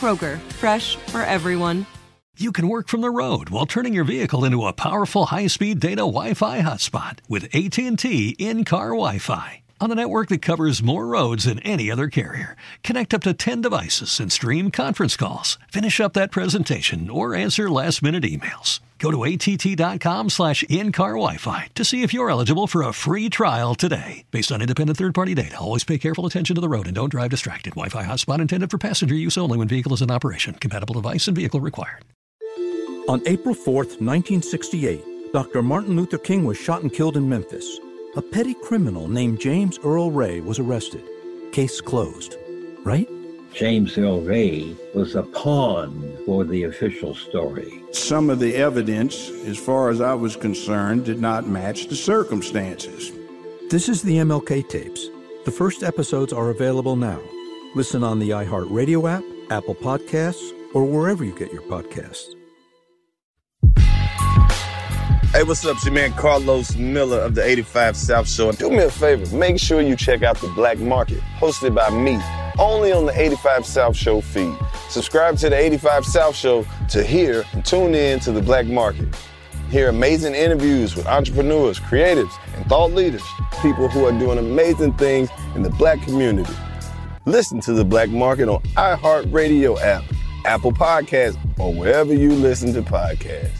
Kroger, fresh for everyone. You can work from the road while turning your vehicle into a powerful high-speed data Wi-Fi hotspot with AT&T in-car Wi-Fi. On a network that covers more roads than any other carrier, connect up to 10 devices and stream conference calls. Finish up that presentation or answer last-minute emails. Go to att.com slash in-car Wi-Fi to see if you're eligible for a free trial today. Based on independent third-party data, always pay careful attention to the road and don't drive distracted. Wi-Fi hotspot intended for passenger use only when vehicle is in operation. Compatible device and vehicle required. On April 4th, 1968, Dr. Martin Luther King was shot and killed in Memphis. A petty criminal named James Earl Ray was arrested. Case closed. Right? James Earl Ray was a pawn for the official story. Some of the evidence, as far as I was concerned, did not match the circumstances. This is the MLK tapes. The first episodes are available now. Listen on the iHeartRadio app, Apple Podcasts, or wherever you get your podcasts. Hey, what's up? It's your man Carlos Miller of the 85 South Show. Do me a favor, make sure you check out The Black Market, hosted by me, only on the 85 South Show feed. Subscribe to the 85 South Show to hear and tune in to The Black Market. Hear amazing interviews with entrepreneurs, creatives, and thought leaders, people who are doing amazing things in the black community. Listen to The Black Market on iHeartRadio app, Apple Podcasts, or wherever you listen to podcasts.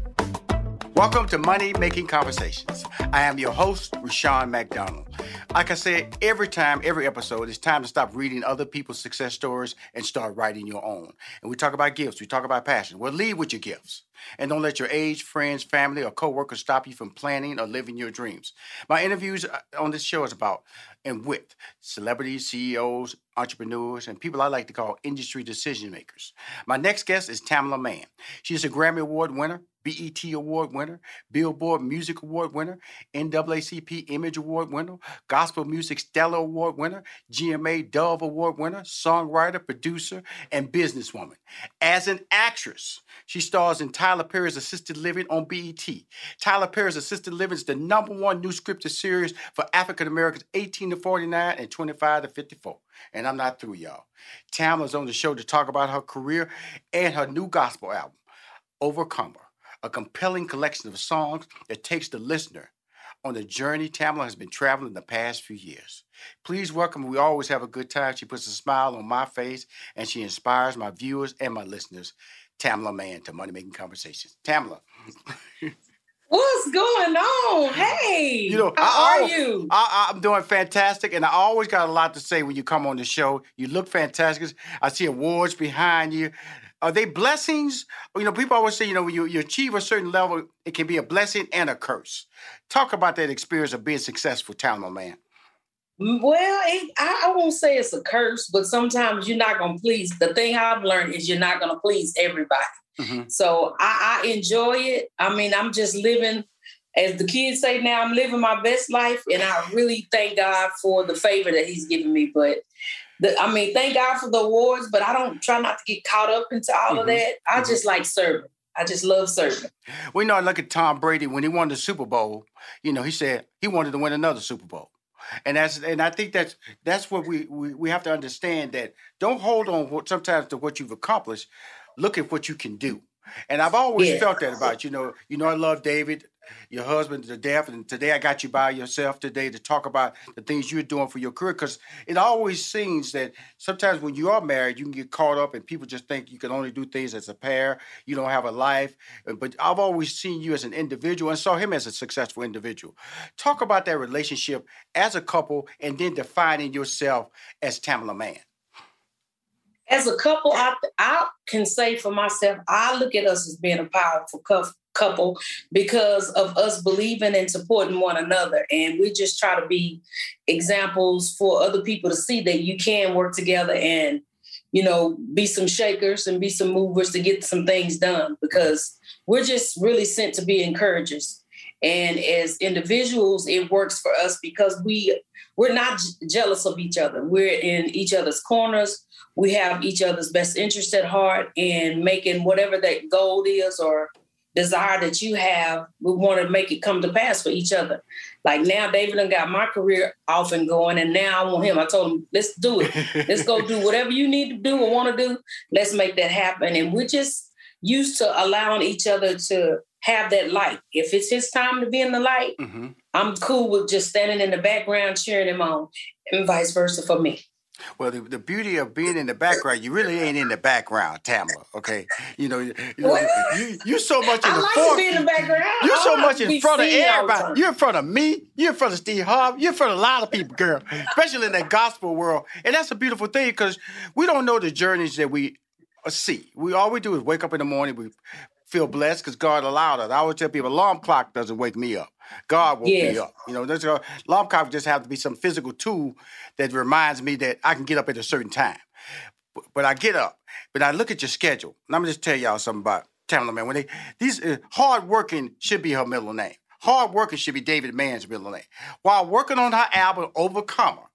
Welcome to Money Making Conversations. I am your host, Rushion McDonald. Like I said, every time, every episode, it's time to stop reading other people's success stories and start writing your own. And we talk about gifts, we talk about passion. Well, lead with your gifts. And don't let your age, friends, family, or coworkers stop you from planning or living your dreams. My interviews uh, on this show is about and with celebrities, CEOs, entrepreneurs, and people I like to call industry decision makers. My next guest is Tamela Mann. She's a Grammy Award winner, BET Award winner, Billboard Music Award winner, NAACP Image Award winner, Gospel Music Stellar Award winner, GMA Dove Award winner, songwriter, producer, and businesswoman. As an actress, she stars in Tyler Perry's Assisted Living on BET. Tyler Perry's Assisted Living is the number one new scripted series for African Americans 18 to 49 and 25 to 54. And I'm not through, y'all. Tamela's on the show to talk about her career and her new gospel album, Overcomer, a compelling collection of songs that takes the listener on the journey Tamela has been traveling the past few years. Please welcome, we always have a good time. She puts a smile on my face and she inspires my viewers and my listeners. Tamela Mann to Money Making Conversations. Tamela. What's going on? Hey, You know, how I, are you? I, I'm doing fantastic, and I always got a lot to say when you come on the show. You look fantastic. I see awards behind you. Are they blessings? You know, people always say, you know, when you, you achieve a certain level, it can be a blessing and a curse. Talk about that experience of being successful, Tamela Mann. Well, it, I, I won't say it's a curse, but sometimes you're not gonna please. The thing I've learned is you're not gonna please everybody. Mm-hmm. So I, I enjoy it. I mean, I'm just living, as the kids say now, I'm living my best life, and I really thank God for the favor that He's given me. But the, I mean, thank God for the awards, but I don't try not to get caught up into all of Mhm. that. I Mhm. just like serving. I just love serving. We know, I look at Tom Brady when he won the Super Bowl. You know, he said he wanted to win another Super Bowl, and that's and I think that's that's what we we, we have to understand that don't hold on what, sometimes to what you've accomplished. Look at what you can do. And I've always Yeah. felt that about. You know, you know I love David, your husband to death, and today I got you by yourself today to talk about the things you're doing for your career because it always seems that sometimes when you are married, you can get caught up and people just think you can only do things as a pair. You don't have a life. But I've always seen you as an individual and saw him as a successful individual. Talk about that relationship as a couple and then defining yourself as Tamela Mann. as a couple, I I can say for myself, I look at us as being a powerful cou- couple because of us believing and supporting one another, and we just try to be examples for other people to see that you can work together and you know be some shakers and be some movers to get some things done because we're just really sent to be encouragers. And as individuals, it works for us because we we're not jealous of each other. We're in each other's corners. We have each other's best interest at heart and making whatever that goal is or desire that you have, we want to make it come to pass for each other. Like now, David and got my career off and going, and now I want him. I told him, let's do it. let's go do whatever you need to do or want to do. Let's make that happen. And we're just used to allowing each other to have that light. If it's his time to be in the light, Mm-hmm. I'm cool with just standing in the background cheering him on, and vice versa for me. Well, the, the beauty of being in the background, you really ain't in the background, Tamela. Okay, you know, you, you, know, you, you so much in I the like to be in the background. You're so much in front of seen all the everybody. You're in front of me. You're in front of Steve Harvey. You're in front of a lot of people, girl, especially in that gospel world. And that's a beautiful thing because we don't know the journeys that we see. We all we do is wake up in the morning. We feel blessed because God allowed us. I always tell people, alarm clock doesn't wake me up. God woke Yes. me up. You know, there's a alarm clock just have to be some physical tool that reminds me that I can get up at a certain time. But, but I get up, but I look at your schedule. And I'm gonna just tell y'all something about Tamela Mann. When they these uh, hard working should be her middle name. Hard working should be David Mann's middle name. While working on her album Overcomer,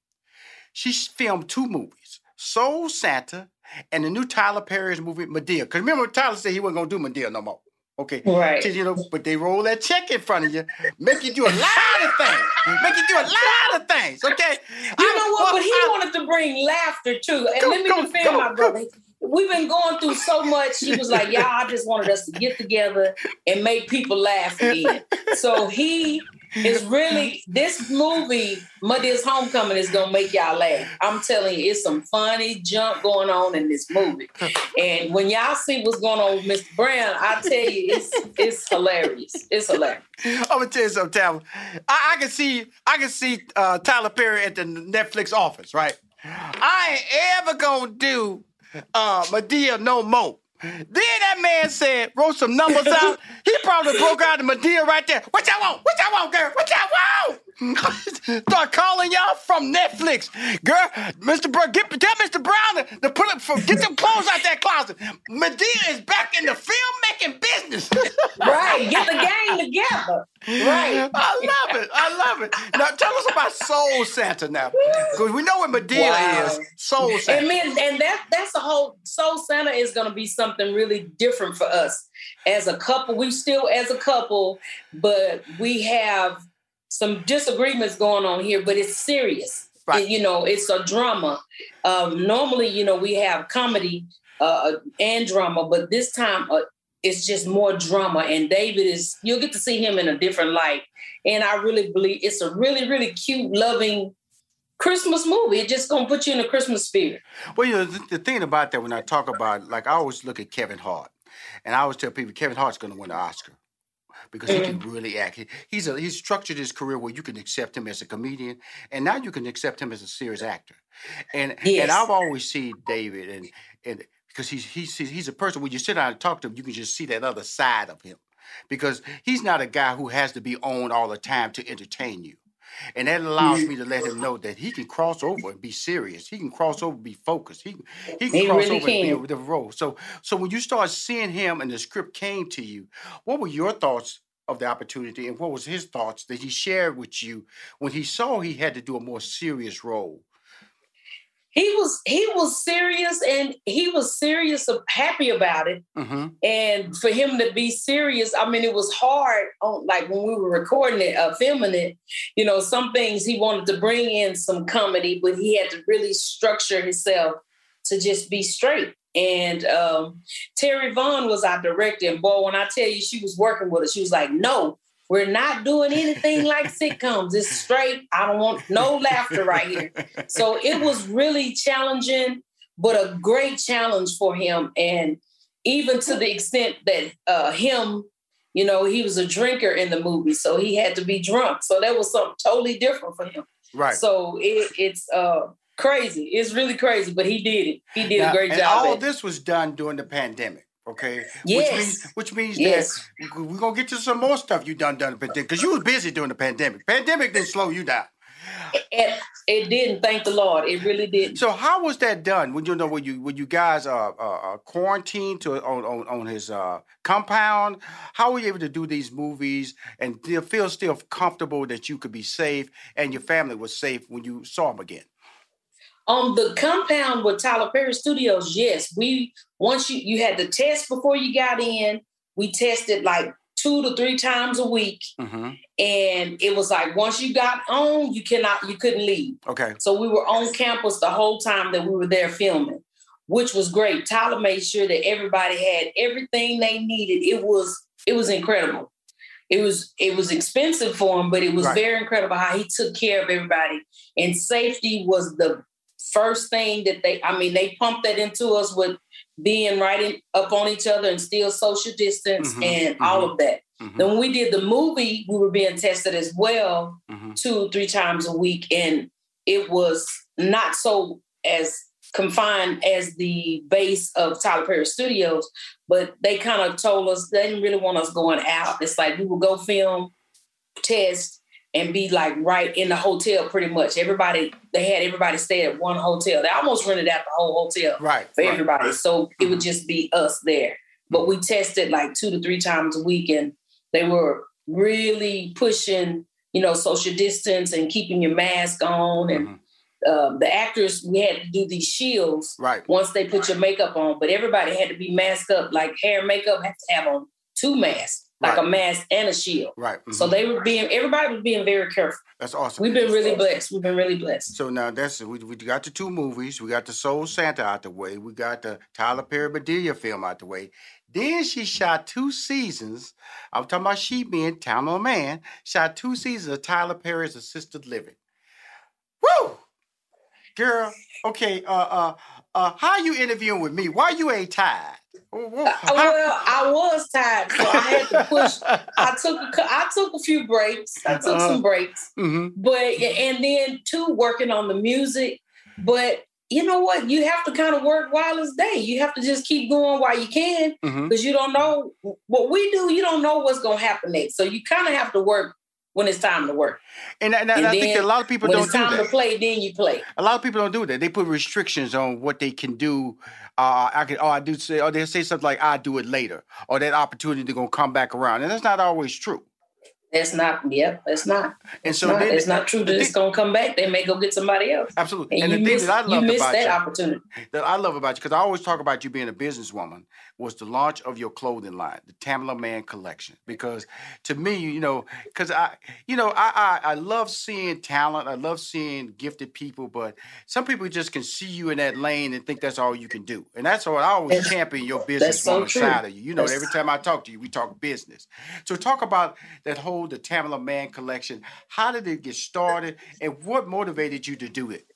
she filmed two movies: Soul Santa and the new Tyler Perry's movie Madea. Because remember, Tyler said he wasn't gonna do Madea no more. Okay, Right. You know, but they roll that check in front of you, make you do a lot of things, make you do a lot of things. Okay, You know what? But he wanted to bring laughter too. And Go, let me go, defend go, my brother. We've been going through so much. He was like, "Y'all, I just wanted us to get together and make people laugh again." So he is really this movie, Madea's Homecoming, is gonna make y'all laugh. I'm telling you, it's some funny junk going on in this movie. And when y'all see what's going on with Mr. Brown, I tell you, it's it's hilarious. It's hilarious. I'm gonna tell you something, Tyler. I, I can see, I can see uh, Tyler Perry at the Netflix office, right? I ain't ever gonna do uh, Madea no more. Then that man said, wrote some numbers out. He probably broke out the Madea right there. What y'all want? What y'all want, girl? What y'all want? Start calling y'all from Netflix, girl. Mr. Brown, get tell Mr. Brown to, to put it for, get them clothes out that closet. Madea is back in the filmmaking business. Right, get the gang together. Right. I love it. I love it. Now tell us about Soul Santa now. Because we know what Madea Wow. is. Soul Santa. And and that that's the whole Soul Santa is gonna be something really different for us as a couple. We still as a couple, but we have some disagreements going on here, but it's serious. It- you know, it's a drama. Um, normally, you know, we have comedy uh, and drama, but this time uh, it's just more drama. And David is you'll get to see him in a different light. And I really believe it's a really, really cute, loving Christmas movie. It's just gonna put you in a Christmas spirit. Well, you know, the, the thing about that, when I talk about, like, I always look at Kevin Hart, and I always tell people Kevin Hart's going to win the Oscar because mm-hmm. he can really act. He, he's a, he's structured his career where you can accept him as a comedian, and now you can accept him as a serious actor. And yes. and I've always seen David and and because he's he's he's a person when you sit down and talk to him, you can just see that other side of him because he's not a guy who has to be on all the time to entertain you. And that allows me to let him know that he can cross over and be serious. He can cross over and be focused. He, he can he cross really over can. and be a role. So so when you start seeing him and the script came to you, what were your thoughts of the opportunity and what was his thoughts that he shared with you? When he saw he had to do a more serious role. He was he was serious and he was serious happy about it. Mm-hmm. and for him to be serious i mean it was hard on like when we were recording it uh, filming it you know some things he wanted to bring in some comedy but he had to really structure himself to just be straight and um, terri vaughn was our director and boy when i tell you she was working with us she was like no we're not doing anything like sitcoms. It's straight. I don't want no laughter right here. So it was really challenging, but a great challenge for him. And even to the extent that uh, him, you know, he was a drinker in the movie, so he had to be drunk. So that was something totally different for him. Right. So it, it's uh, crazy. It's really crazy, but he did it. He did now, a great and job. All this was done during the pandemic. Okay. Yes. Which means, which means yes. that we're gonna get to some more stuff you done done pandemic because you was busy during the pandemic. Pandemic didn't slow you down. It, it didn't. Thank the Lord. It really didn't. So how was that done? When you know when you when you guys are uh, uh, quarantined to on on, on his uh, compound, how were you able to do these movies and feel still comfortable that you could be safe and your family was safe when you saw him again? On the compound with Tyler Perry Studios, yes, we once you you had to test before you got in. We tested like two to three times a week, mm-hmm. and it was like once you got on, you cannot you couldn't leave. Okay. So we were on campus the whole time that we were there filming, which was great. Tyler made sure that everybody had everything they needed. It was it was incredible. It was it was expensive for him, but it was right. very incredible how he took care of everybody. And safety was the first thing that they, I mean, they pumped that into us with being right in, up on each other and still social distance mm-hmm, and mm-hmm, all of that. Mm-hmm. Then when we did the movie, we were being tested as well mm-hmm. two, three times a week. And it was not so as confined as the base of Tyler Perry Studios, but they kind of told us they didn't really want us going out. It's like we would go film, test, and be like right in the hotel pretty much. Everybody they had everybody stay at one hotel. They almost rented out the whole hotel right, for right, everybody. So it would just be us there. But we tested like two to three times a week and they were really pushing, you know, social distance and keeping your mask on and mm-hmm. Um, the actors we had to do these shields right once they put your makeup on, but everybody had to be masked up. Like hair and makeup had to have on two masks like right. a mask and a shield. Right. Mm-hmm. So they were being everybody was being very careful. That's awesome. We've been really blessed. We've been really blessed. So now that's we, we got the two movies. We got the Soul Santa out the way. We got the Tyler Perry Madea film out the way. Then she shot two seasons. I'm talking about she being Tamela Mann. shot two seasons of Tyler Perry's Assisted Living. Woo, girl. Okay. Uh. Uh. Uh. How you interviewing with me? Why you ain't tired? Uh, well, I was tired, so I had to push. I took a, I took a few breaks. I took uh, some breaks, mm-hmm. but and then two working on the music. But you know what? You have to kind of work while it's day. You have to just keep going while you can because mm-hmm. you don't know what we do. You don't know what's going to happen next, so you kind of have to work when it's time to work. And, and, and, I think a lot of people don't do that. When it's time to play, then you play. A lot of people don't do that. They put restrictions on what they can do. Uh, I can, oh, I do say, or they say something like, "I do it later," or that opportunity gonna come back around, and that's not always true. It's not. Yep, it's not. And so not, it's not true that it's gonna come back. They may go get somebody else. Absolutely. And, and the thing that I love about that you, opportunity. That I love about you because I always talk about you being a businesswoman was the launch of your clothing line, the Tamela Mann collection. Because to me, you know, because I, you know, I, I I love seeing talent. I love seeing gifted people, but some people just can see you in that lane and think that's all you can do. And that's what I always that's, champion your business so side of you. You know, that's, every time I talk to you, we talk business. So talk about that whole the Tamela Mann collection. How did it get started, and what motivated you to do it?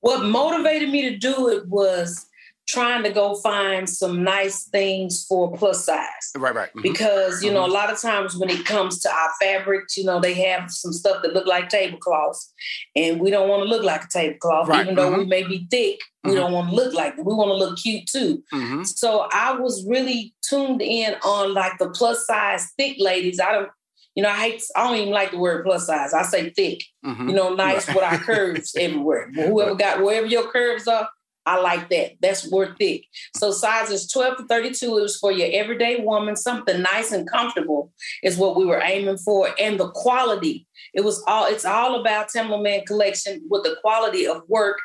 What motivated me to do it was trying to go find some nice things for plus size. Right, right. Mm-hmm. Because, you know, a lot of times when it comes to our fabrics, you know, they have some stuff that look like tablecloths. And we don't want to look like a tablecloth. Right, Even though we mhm. may be thick, we Mhm. don't want to look like it. We want to look cute too. Mhm. So I was really tuned in on like the plus size thick ladies. I don't, you know, I hate, I don't even like the word plus size. I say thick, you know, nice Right. with our curves everywhere. Whoever got, wherever your curves are, I like that. That's worth thick. So sizes 12 to 32 it was for your everyday woman. Something nice and comfortable is what we were aiming for. And the quality. It was all, it's all about Tamela Mann collection with the quality of work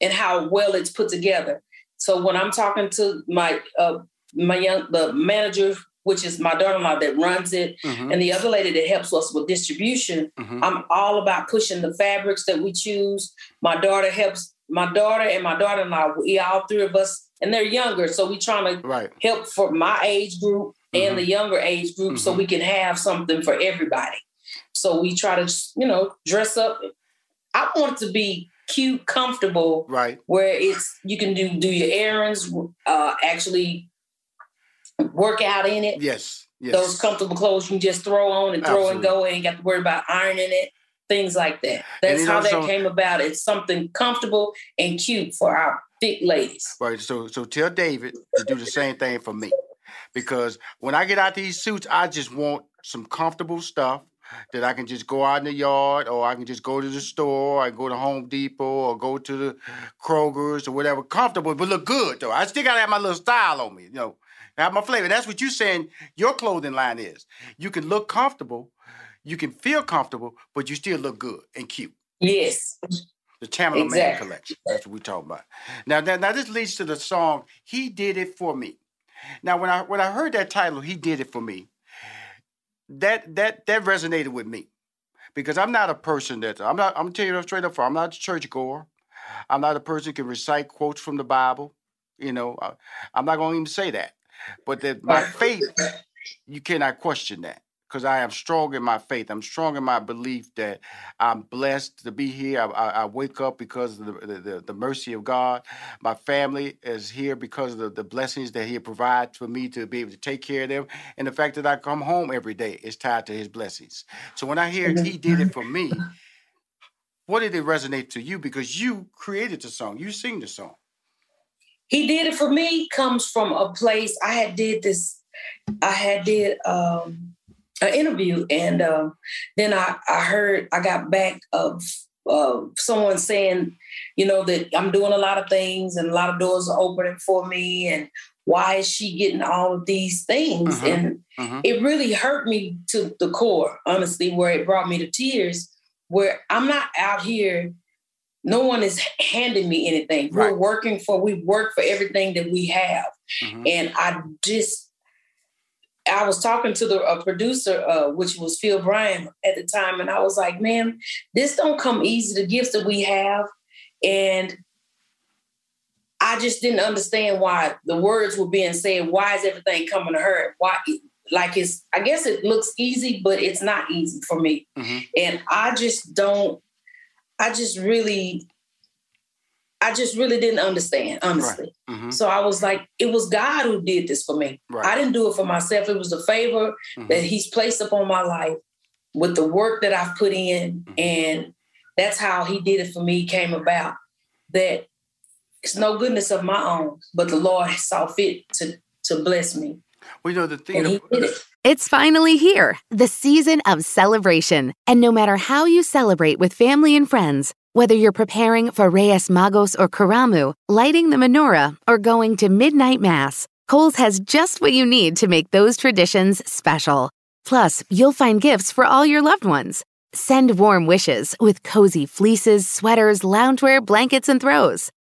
and how well it's put together. So when I'm talking to my uh, my young the manager, which is my daughter-in-law that runs it, Mhm. and the other lady that helps us with distribution, Mhm. I'm all about pushing the fabrics that we choose. My daughter helps my daughter and my daughter-in-law. We all three of us, and they're younger, so we trying to Right. help for my age group and the younger age group, so we can have something for everybody. So we try to, you know, dress up. I want it to be cute, comfortable, Right. where it's you can do do your errands, uh, actually work out in it. Yes. Yes. Those comfortable clothes you can just throw on and throw and Absolutely. go, ain't got to worry about ironing it. Things like that. That's how also- that came about. It's something comfortable and cute for our thick ladies. Right. So so tell David to do the same thing for me. Because when I get out these suits, I just want some comfortable stuff that I can just go out in the yard or I can just go to the store, I go to Home Depot or go to the Kroger's or whatever. Comfortable, but look good though. I still gotta have my little style on me, you know. Have my flavor. That's what you're saying your clothing line is. You can look comfortable, you can feel comfortable, but you still look good and cute. Yes. The Tamela Mann collection. That's what we're talking about. Now, now, now this leads to the song "He Did It for Me." Now, when I when I heard that title, "He Did It for Me," that that that resonated with me because I'm not a person that I'm not. I'm gonna tell you straight up. For I'm not a churchgoer. I'm not a person who can recite quotes from the Bible. You know, I, I'm not going to even say that. But that my faith, you cannot question that because I am strong in my faith. I'm strong in my belief that I'm blessed to be here. I, I, I wake up because of the, the, the, mercy of God. My family is here because of the, the blessings that He provides for me to be able to take care of them. And the fact that I come home every day is tied to His blessings. So when I hear He did it for me, what did it resonate to you? Because you created the song, you sing the song. he did it for me comes from a place i had did this i had did um an interview and um then i i heard i got back of uh, someone saying you know that i'm doing a lot of things and a lot of doors are opening for me and why is she getting all of these things Mhm. and Mhm. it really hurt me to the core honestly where it brought me to tears where i'm not out here no one is handing me anything. We're working for, we work for everything that we have. Mhm. And I just, I was talking to the a producer, uh, which was Phil Bryan at the time, and I was like, man, this don't come easy, the gifts that we have. And I just didn't understand why the words were being said. Why is everything coming to her? Why, like it's, I guess it looks easy, but it's not easy for me. Mhm. And I just don't, I just really, I just really didn't understand, honestly. Mhm. So I was like, it was God who did this for me. Right. I didn't do it for myself. It was a favor Mhm. that He's placed upon my life with the work that I've put in. Mm-hmm. And that's how He did it for me, came about. That it's no goodness of my own, but the Lord saw fit to, to bless me. Well, you know the thing. And He did it. It's finally here, the season of celebration. And no matter how you celebrate with family and friends, whether you're preparing for Reyes Magos or Karamu, lighting the menorah, or going to midnight mass, Kohl's has just what you need to make those traditions special. Plus, you'll find gifts for all your loved ones. Send warm wishes with cozy fleeces, sweaters, loungewear, blankets, and throws.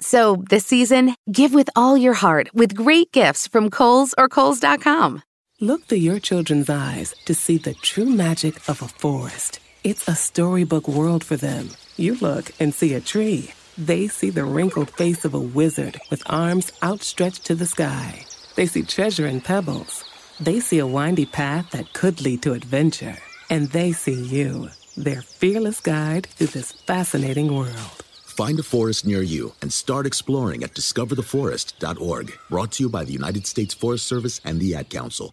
So this season, give with all your heart with great gifts from Kohl's or Kohl's.com. Look through your children's eyes to see the true magic of a forest. It's a storybook world for them. You look and see a tree. They see the wrinkled face of a wizard with arms outstretched to the sky. They see treasure in pebbles. They see a windy path that could lead to adventure. And they see you, their fearless guide through this fascinating world. Find a forest near you and start exploring at discovertheforest.org. Brought to you by the United States Forest Service and the Ad Council.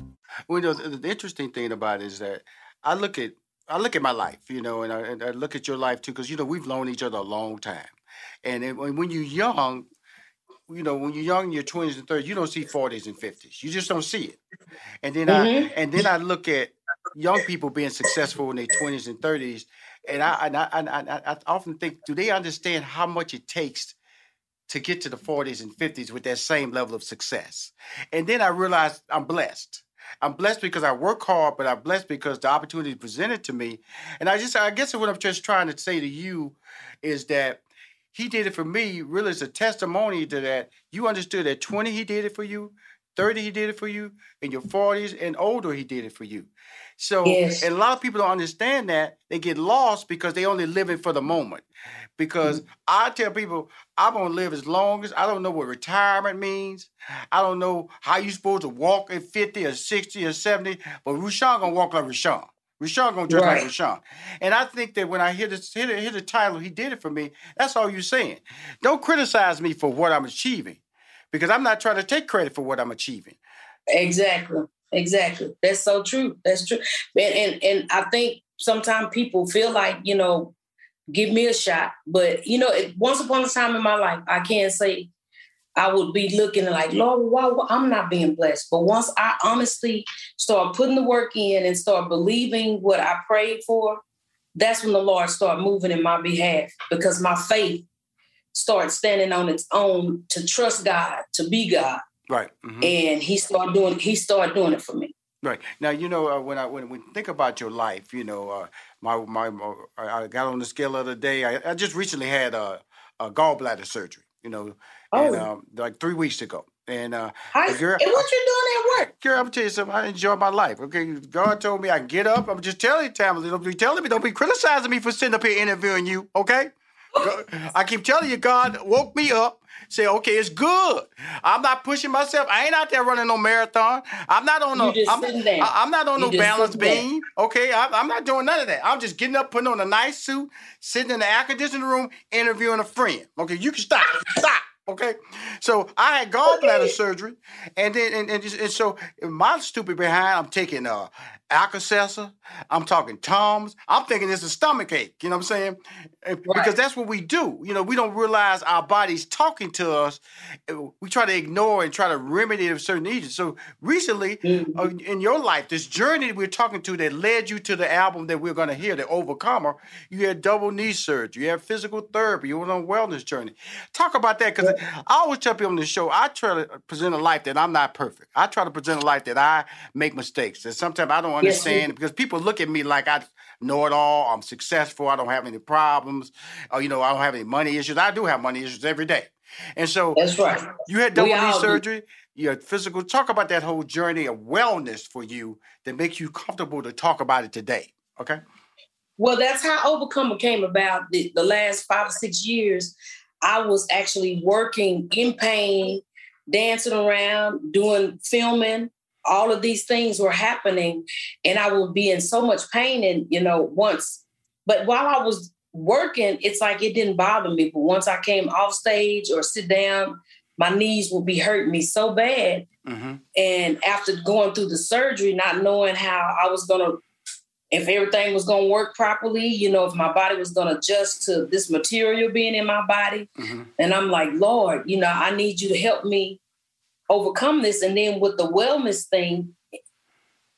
Well, you know, the, the interesting thing about it is that I look at I look at my life, you know, and I, and I look at your life too, because you know we've known each other a long time, and it, when you're young, you know, when you're young in your twenties and thirties, you don't see forties and fifties. You just don't see it. And then mm-hmm. I and then I look at young people being successful in their twenties and thirties, and I and I, and I, I often think, do they understand how much it takes? To get to the 40s and 50s with that same level of success. And then I realized I'm blessed I'm blessed because I work hard, but I'm blessed because the opportunity presented to me. And I just, I guess what I'm just trying to say to you is that he did it for me really is a testimony to that. You understood at 20 he did it for you, 30 he did it for you, in your 40s and older he did it for you. So, yes. and a lot of people don't understand that. They get lost because they only living for the moment. Because mm-hmm. I tell people, I'm gonna live as long as I don't know what retirement means. I don't know how you supposed to walk at 50 or 60 or 70, but Rushion gonna walk like Rushion. Rushion gonna dress right. like Rushion. And I think that when I hear this, hear the, hear the title, he did it for me. That's all you're saying. Don't criticize me for what I'm achieving, because I'm not trying to take credit for what I'm achieving. Exactly. Exactly. That's so true. That's true. And and, and I think sometimes people feel like, you know, give me a shot. But you know, it, once upon a time in my life, I can't say I would be looking like, Lord, why, why I'm not being blessed. But once I honestly start putting the work in and start believing what I prayed for, that's when the Lord start moving in my behalf because my faith starts standing on its own to trust God, to be God. Right. Mm-hmm. And he started doing he started doing it for me. Right now, you know uh, when I when we think about your life, you know, uh, my my uh, I got on the scale the other day. I, I just recently had a, a gallbladder surgery. You know, oh. and, um, like three weeks ago. And uh, I, girl, and what you doing at work? Girl, I'm gonna tell you something. I enjoy my life. Okay, God told me I get up. I'm just telling you, Tamela. Don't be telling me. Don't be criticizing me for sitting up here interviewing you. Okay. I keep telling you, God woke me up say, okay, it's good. I'm not pushing myself. I ain't out there running no marathon. I'm not on no. I'm, I, am not on you no balance beam. Okay, I, I'm not doing none of that. I'm just getting up, putting on a nice suit, sitting in the air conditioning room, interviewing a friend. Okay, you can stop. Stop. Okay, so I had gallbladder okay. surgery, and then and, and, just, and, so my stupid behind, I'm taking uh Alka-Seltzer. I'm talking Tums. I'm thinking it's a stomach ache. You know what I'm saying? Right. Because that's what we do. You know, we don't realize our body's talking to us. We try to ignore and try to remedy a certain issues. So recently, mm-hmm. uh, in your life, this journey we're talking to that led you to the album that we're going to hear, The Overcomer, you had double knee surgery, you had physical therapy, you went on a wellness journey. Talk about that because I always tell people on the show, I try to present a life that I'm not perfect. I try to present a life that I make mistakes. That sometimes I don't understand yes, because people look at me like I know it all. I'm successful. I don't have any problems. Or, you know, I don't have any money issues. I do have money issues every day. And so that's right. You had double knee surgery. You had physical. Talk about that whole journey of wellness for you that makes you comfortable to talk about it today. Okay. Well, that's how Overcomer came about. The, the last five or six years, I was actually working in pain, dancing around, doing filming, all of these things were happening and I would be in so much pain. And, you know, once, but while I was working, it's like it didn't bother me. But once I came off stage or sit down, my knees would be hurting me so bad. Mm-hmm. And after going through the surgery, not knowing how I was going to, if everything was going to work properly, you know, if my body was going to adjust to this material being in my body. Mm-hmm. And I'm like, Lord, you know, I need you to help me overcome this. And then with the wellness thing,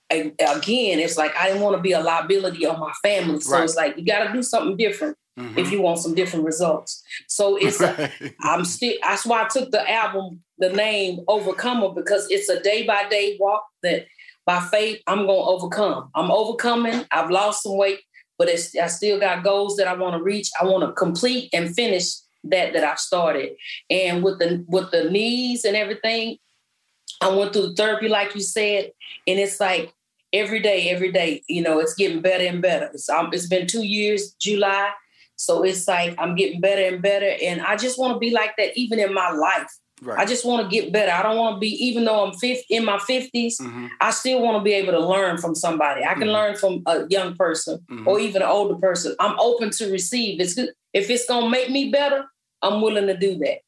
again, it's like I didn't want to be a liability on my family. So Right. it's like you got to do something different Mhm. if you want some different results. So it's a, I'm still. That's why I took the album, the name Overcomer, because it's a day by day walk that by faith I'm gonna overcome. I'm overcoming. I've lost some weight, but it's, I still got goals that I want to reach. I want to complete and finish that that I've started. And with the with the knees and everything, I went through therapy, like you said, and it's like every day, every day, you know, it's getting better and better. It's, um, it's been two years, July. So it's like I'm getting better and better. And I just want to be like that even in my life. Right. I just want to get better. I don't want to be, even though I'm 50, in my 50s, Mm-hmm. I still want to be able to learn from somebody. I can Mhm. learn from a young person Mhm. or even an older person. I'm open to receive. It's good. If it's going to make me better, I'm willing to do that.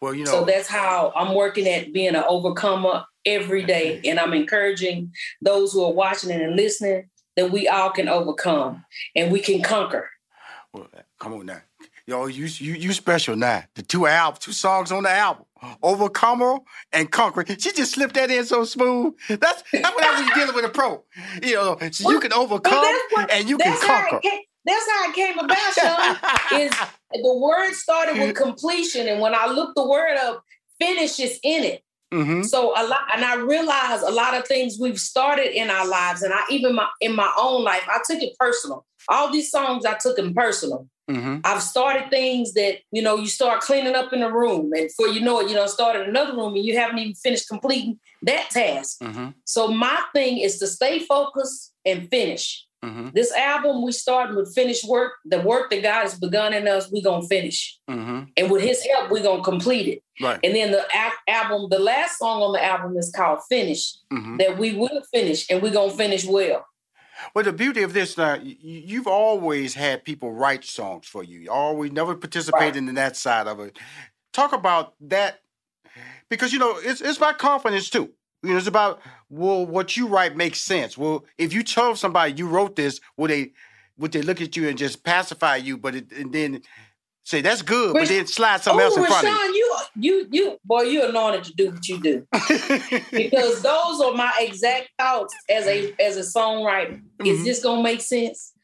Well, you know, So that's how I'm working at being an overcomer every day. And I'm encouraging those who are watching and listening that we all can overcome and we can conquer. Well, come on now. Yo, you you you special now. The two albums, two songs on the album. Overcomer and Conquer. She just slipped that in so smooth. That's that's what I was dealing with a pro. You know, so you can overcome and you can conquer. it that's how it came about, Sean. is the word started with completion. And when I looked the word up, finish is in it. Mm-hmm. So a lot, and I realized a lot of things we've started in our lives, and I even my in my own life, I took it personal. All these songs I took them personal. Mm-hmm. I've started things that you know you start cleaning up in a room, and before you know it, you know started another room, and you haven't even finished completing that task. Mm-hmm. So my thing is to stay focused and finish. Mm-hmm. This album we started with finished work. The work that God has begun in us, we gonna finish, Mm-hmm. and with His help, we gonna complete it. Right. And then the a- album, the last song on the album is called "Finish." Mhm. That we will finish, and we're gonna finish well. Well, the beauty of this now, you've always had people write songs for you. You always never participated in that side of it. Talk about that because you know it's it's about confidence too. You know, it's about will what you write makes sense. Well, if you tell somebody you wrote this, will they would they look at you and just pacify you, but it, and then say that's good, but then slide something else in front of you? Rushion, you, you, you, boy, you're anointed to do what you do because those are my exact thoughts as a as a songwriter. Is Mm-hmm. this gonna make sense?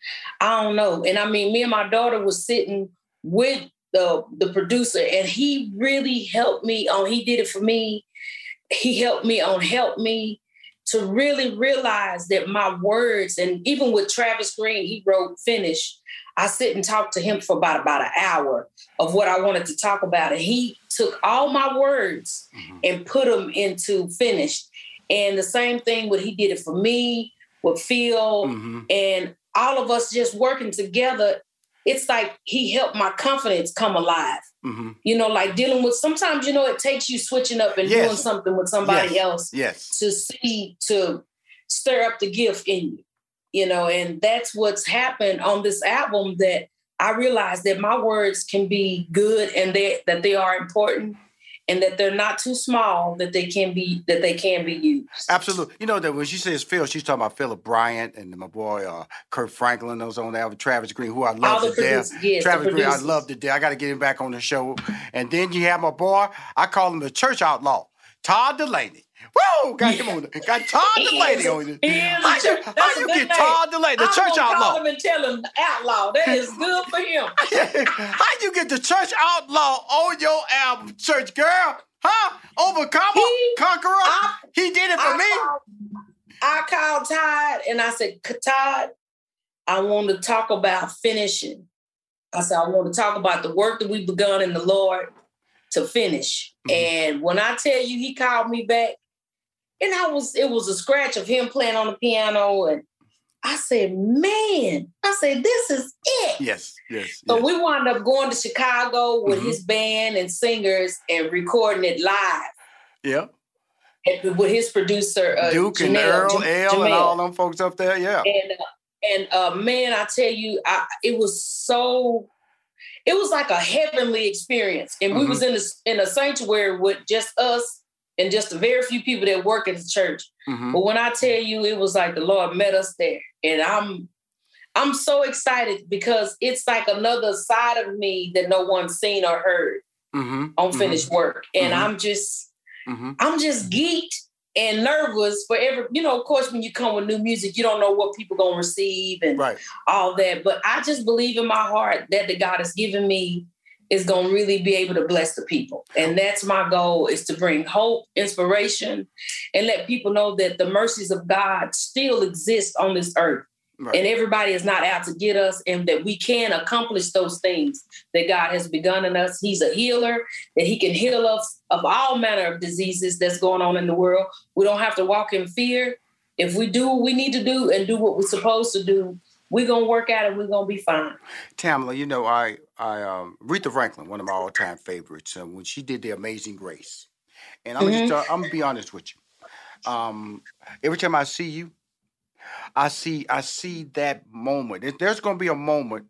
I don't know. And I mean, me and my daughter was sitting with the the producer, and he really helped me on. He did it for me. He helped me on help me to really realize that my words, and even with Travis Greene, he wrote finish. I sit and talk to him for about about an hour of what I wanted to talk about, and he took all my words and put them into finished. And the same thing what he did it for me with Phil Mm-hmm. and all of us just working together. It's like he helped my confidence come alive. Mm-hmm. You know, like dealing with sometimes you know it takes you switching up and Yes. doing something with somebody Yes. else Yes. to see to stir up the gift in you you know and that's what's happened on this album that i realized that my words can be good and they, that they are important and that they're not too small that they can be that they can be used Absolutely. You know that when she says Phil, she's talking about Philip Bryant and my boy uh, Kirk Franklin, those on the album, Travis Greene, who I love to death. yes, Travis Greene, I love to death. I got to get him back on the show. And then you have my boy, I call him the church outlaw, Todd Dulaney. Whoa, got him on. the- Got Todd He is- on you. he How you, how you get. Todd Dulaney, the I'm church outlaw? call him and tell him outlaw that is good for him How you get the church outlaw on your album, church girl? Huh? Overcomer, conqueror. he did it for I me. Called, I called Todd and I said, Todd, I want to talk about finishing. I said, I want to talk about the work that we've begun in the Lord to finish. Mm-hmm. And when I tell you, he called me back, and I was, it was a scratch of him playing on the piano. And I said, man, I said, this is it. Yes, yes. So we wound up going to Chicago with Mhm. his band and singers and recording it live Yeah. and with his producer uh, Duke and Earl, Jam- L, and all them folks up there. Yeah. And uh, and uh, man, I tell you, I, it was so. It was like a heavenly experience, and we Mm-hmm. was in a, in a sanctuary with just us and just a very few people that work at the church. Mhm. But when I tell you, it was like the Lord met us there, and I'm I'm so excited because it's like another side of me that no one's seen or heard Mm-hmm. on finished work, and Mhm. I'm just Mm-hmm. I'm just geeked and nervous for every, you know, of course, when you come with new music, you don't know what people gonna receive and right. all that. But I just believe in my heart that the God has given me is gonna really be able to bless the people. And that's my goal is to bring hope, inspiration, and let people know that the mercies of God still exist on this earth. Right. And everybody is not out to get us, and that we can accomplish those things that God has begun in us. He's a healer, that He can heal us of all manner of diseases that's going on in the world. We don't have to walk in fear. If we do what we need to do and do what we're supposed to do, we're gonna work at it. we're gonna be fine. Tamela, you know, I I um, Aretha Franklin, one of my all time favorites, uh, when she did the Amazing Grace, and I'm mm-hmm. just I'm gonna be honest with you. Um, every time I see you, I see I see that moment. There's gonna be a moment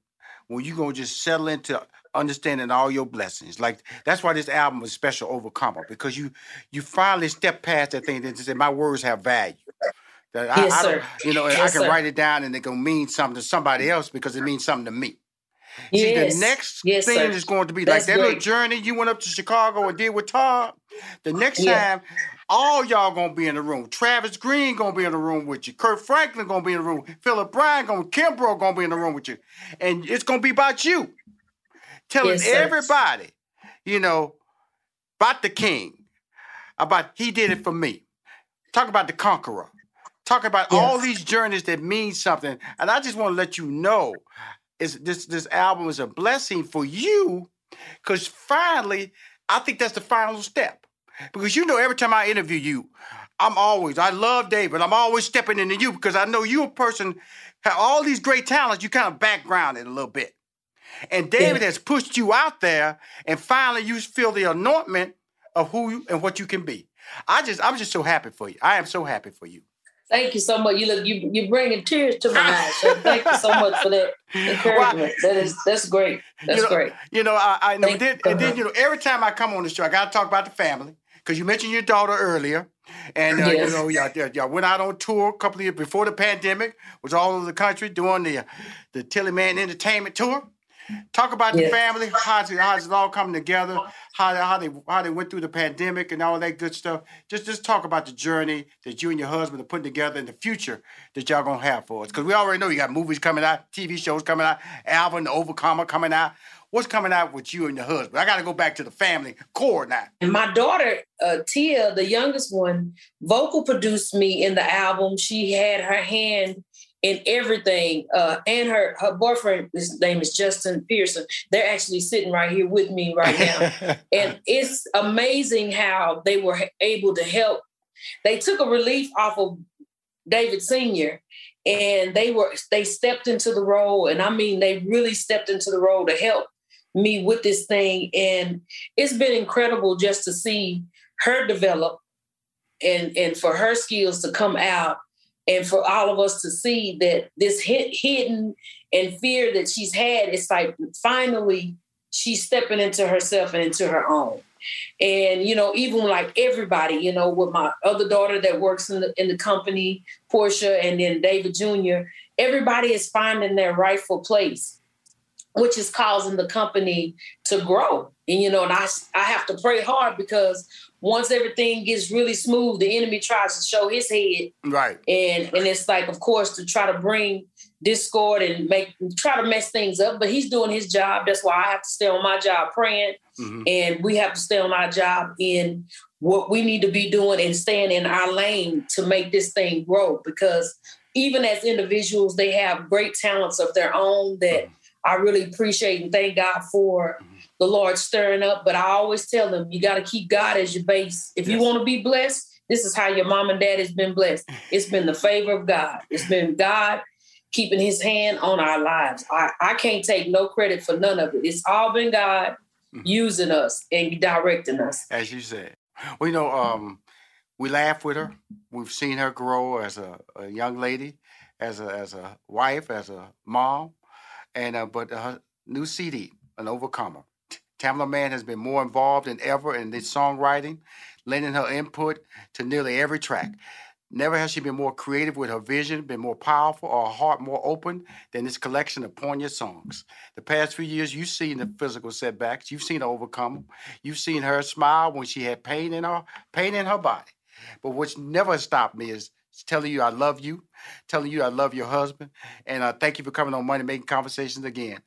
when you're gonna just settle into understanding all your blessings. Like that's why this album is special overcomer because you you finally step past that thing that say my words have value. That yes, I, I sir. you know, yes, I can sir. write it down and it gonna mean something to somebody else because it means something to me. See, the next Yes, thing sir. is going to be That's like that little journey you went up to Chicago and did with Todd. The next Yeah. time, all y'all gonna be in the room. Travis Greene gonna be in the room with you. Kirk Franklin gonna be in the room. Philip Bryan gonna, Kimbrough gonna be in the room with you, and it's gonna be about you, telling Yes, everybody, you know, about the King, about he did it for me. Talk about the conqueror. Talk about all these journeys that mean something. And I just want to let you know is this this album is a blessing for you because finally, I think that's the final step. Because you know, every time I interview you, I'm always, I love David. I'm always stepping into you because I know you a person have all these great talents, you kind of background it a little bit. And David has pushed you out there, and finally you feel the anointment of who you and what you can be. I just, I'm just so happy for you. I am so happy for you. Thank you so much. You look, you you're bringing tears to my eyes. So thank you so much for that encouragement. That is that's great. That's you know, great. You know, I, I know. Then, and then, you know, every time I come on the show, I got to talk about the family because you mentioned your daughter earlier, and uh, Yes. you know, y'all, y'all, went out on tour a couple of years before the pandemic. Was all over the country doing the the Tilly Man Entertainment tour. Talk about the family, how's it, all coming together, how they, how they how they went through the pandemic and all that good stuff. Just just talk about the journey that you and your husband are putting together and the future that y'all gonna have for us. Because we already know you got movies coming out, TV shows coming out, album The Overcomer coming out. What's coming out with you and your husband? I got to go back to the family core now. And my daughter, uh, Tia, the youngest one, vocal produced me in the album. She had her hand in everything. Uh, and her her boyfriend, his name is Justin Pearson. They're actually sitting right here with me right now. and it's amazing how they were able to help. They took a relief off of David Sr. and they were they stepped into the role, and I mean they really stepped into the role to help me with this thing. And it's been incredible just to see her develop and and for her skills to come out and for all of us to see that this hid, hidden and fear that she's had it's like finally she's stepping into herself and into her own. And you know even like everybody you know with my other daughter that works in the in the company portia and then david jr everybody is finding their rightful place which is causing the company to grow and you know and i i have to pray hard because once everything gets really smooth the enemy tries to show his head. Right. and and it's like of course to try to bring discord and make try to mess things up but he's doing his job. That's why i have to stay on my job praying. Mhm. and we have to stay on our job in what we need to be doing and staying in our lane to make this thing grow. Because even as individuals they have great talents of their own that i really appreciate and thank god for the lord stirring up but i always tell them you got to keep god as your base. If you want to be blessed this is how your mom and dad has been blessed. It's been the favor of god. It's been god keeping his hand on our lives. I, I can't take no credit for none of it. It's all been god using us and directing us. As you said. Well, you know, um, we laugh with her. We've seen her grow as a, a young lady, as a as a wife, as a mom, and uh, but her new CD, an overcomer. T- Tamela Mann has been more involved than ever in this songwriting, lending her input to nearly every track. Never has she been more creative with her vision, been more powerful, or her heart more open than this collection of poignant songs. The past few years, you've seen the physical setbacks, you've seen her overcome them, you've seen her smile when she had pain in her pain in her body. But what's never stopped me is telling you I love you, telling you I love your husband, and uh, thank you for coming on Money Making Conversations again.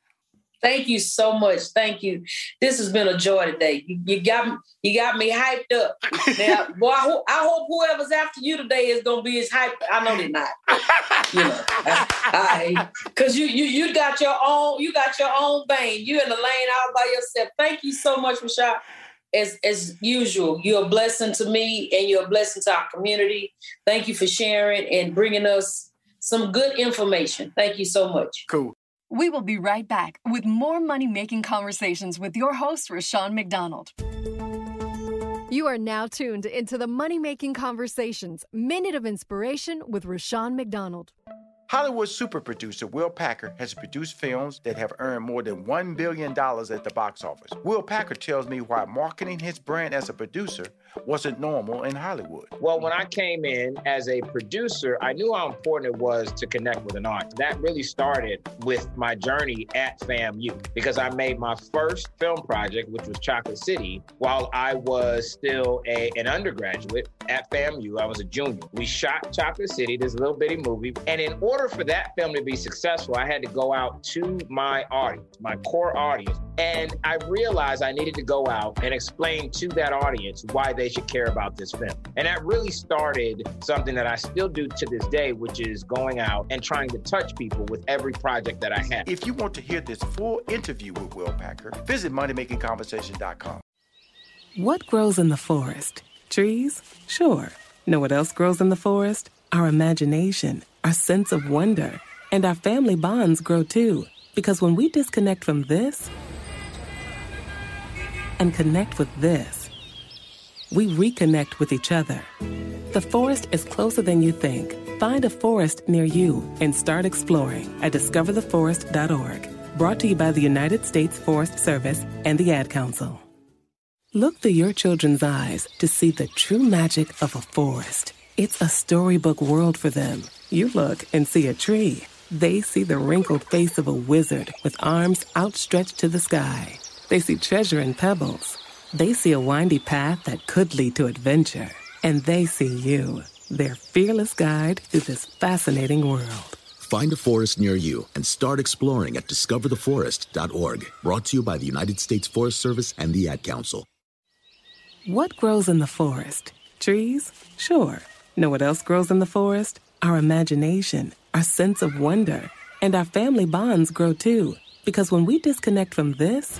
Thank you so much. Thank you. This has been a joy today. You, you got me. You got me hyped up. Now, boy, I, ho- I hope whoever's after you today is gonna be as hyped. I know they're not. You know, because you you you got your own. You got your own vein. You in the lane all by yourself. Thank you so much, Rushion. As as usual, you're a blessing to me, and you're a blessing to our community. Thank you for sharing and bringing us some good information. Thank you so much. Cool. We will be right back with more money making conversations with your host, Rushion McDonald. You are now tuned into the Money Making Conversations Minute of Inspiration with Rushion McDonald. Hollywood super producer Will Packer has produced films that have earned more than $1 billion at the box office. Will Packer tells me why marketing his brand as a producer wasn't normal in Hollywood. Well, when I came in as a producer, I knew how important it was to connect with an artist. That really started with my journey at FAMU because I made my first film project, which was Chocolate City, while I was still a, an undergraduate at FAMU. I was a junior. We shot Chocolate City, this little bitty movie. And in order for that film to be successful, I had to go out to my audience, my core audience. And I realized I needed to go out and explain to that audience why they should care about this film. And that really started something that I still do to this day, which is going out and trying to touch people with every project that I have. If you want to hear this full interview with Will Packer, visit moneymakingconversation.com. What grows in the forest? Trees? Sure. Know what else grows in the forest? Our imagination, our sense of wonder, and our family bonds grow too. Because when we disconnect from this and connect with this, we reconnect with each other. The forest is closer than you think. Find a forest near you and start exploring at discovertheforest.org. Brought to you by the United States Forest Service and the Ad Council. Look through your children's eyes to see the true magic of a forest. It's a storybook world for them. You look and see a tree. They see the wrinkled face of a wizard with arms outstretched to the sky. They see treasure in pebbles. They see a windy path that could lead to adventure. And they see you, their fearless guide through this fascinating world. Find a forest near you and start exploring at discovertheforest.org. Brought to you by the United States Forest Service and the Ad Council. What grows in the forest? Trees? Sure. Know what else grows in the forest? Our imagination, our sense of wonder, and our family bonds grow too. Because when we disconnect from this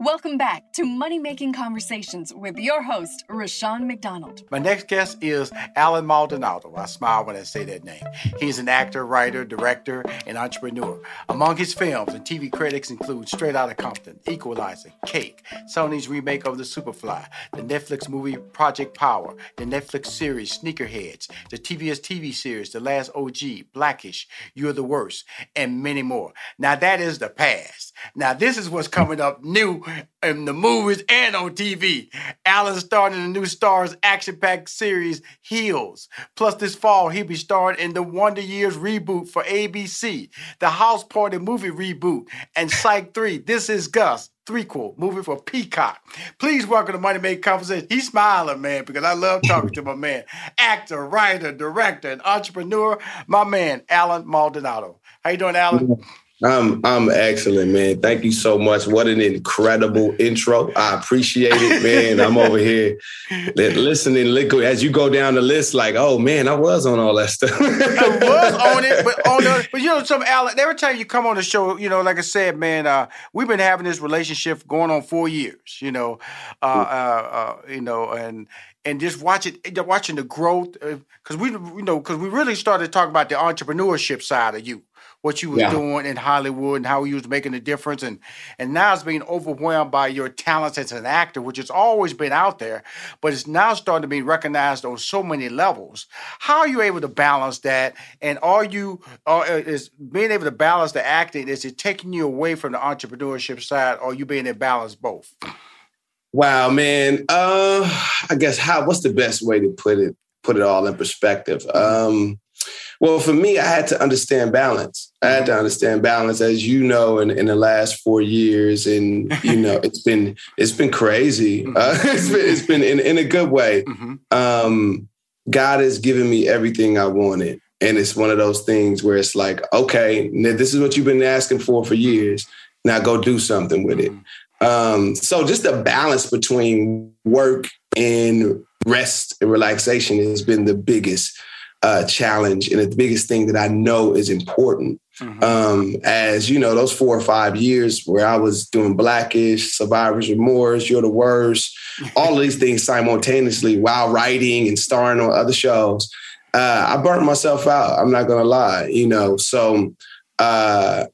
Welcome back to Money Making Conversations with your host, Rushion McDonald. My next guest is Allen Maldonado. I smile when I say that name. He's an actor, writer, director, and entrepreneur. Among his films and TV credits include Straight Outta Compton, Equalizer, Cake, Sony's remake of The Superfly, the Netflix movie Project Power, the Netflix series Sneakerheads, the TBS TV series The Last OG, Blackish, You're the Worst, and many more. Now that is the past. Now this is what's coming up new in the movies and on TV. Allen's starring in the new Starz action-packed series Heels. Plus, this fall he'll be starring in the Wonder Years reboot for ABC, the House Party movie reboot, and Psych 3. This is Gus. Threequel movie for Peacock. Please welcome to Money Make Conversation. He's smiling, man, because I love talking to my man. Actor, writer, director, and entrepreneur, my man, Allen Maldonado. How you doing, Allen? I'm I'm excellent, man. Thank you so much. What an incredible intro. I appreciate it, man. I'm over here listening as you go down the list, like, oh man, I was on all that stuff. I was on it, but on the but you know, some Allen, every time you come on the show, you know, like I said, man, uh, we've been having this relationship going on four years, you know, uh, uh, uh you know, and and just watching watching the growth because we you know because we really started talking about the entrepreneurship side of you what you was yeah. doing in Hollywood and how you was making a difference and and now it's being overwhelmed by your talents as an actor which has always been out there but it's now starting to be recognized on so many levels how are you able to balance that and are you uh, is being able to balance the acting is it taking you away from the entrepreneurship side or you being able to balance both Wow, man. Uh, I guess how? What's the best way to put it? Put it all in perspective. Um, well, for me, I had to understand balance. I had to understand balance, as you know, in, in the last four years, and you know, it's been it's been crazy. Uh, it's been it's been in, in a good way. Um, God has given me everything I wanted, and it's one of those things where it's like, okay, this is what you've been asking for for years. Now go do something with it. Um, so just the balance between work and rest and relaxation has been the biggest uh, challenge and the biggest thing that I know is important. Mm-hmm. Um, as you know, those four or five years where I was doing Blackish, Survivor's Remorse, You're the Worst, all of these things simultaneously while writing and starring on other shows, uh, I burnt myself out. I'm not gonna lie, you know. So uh,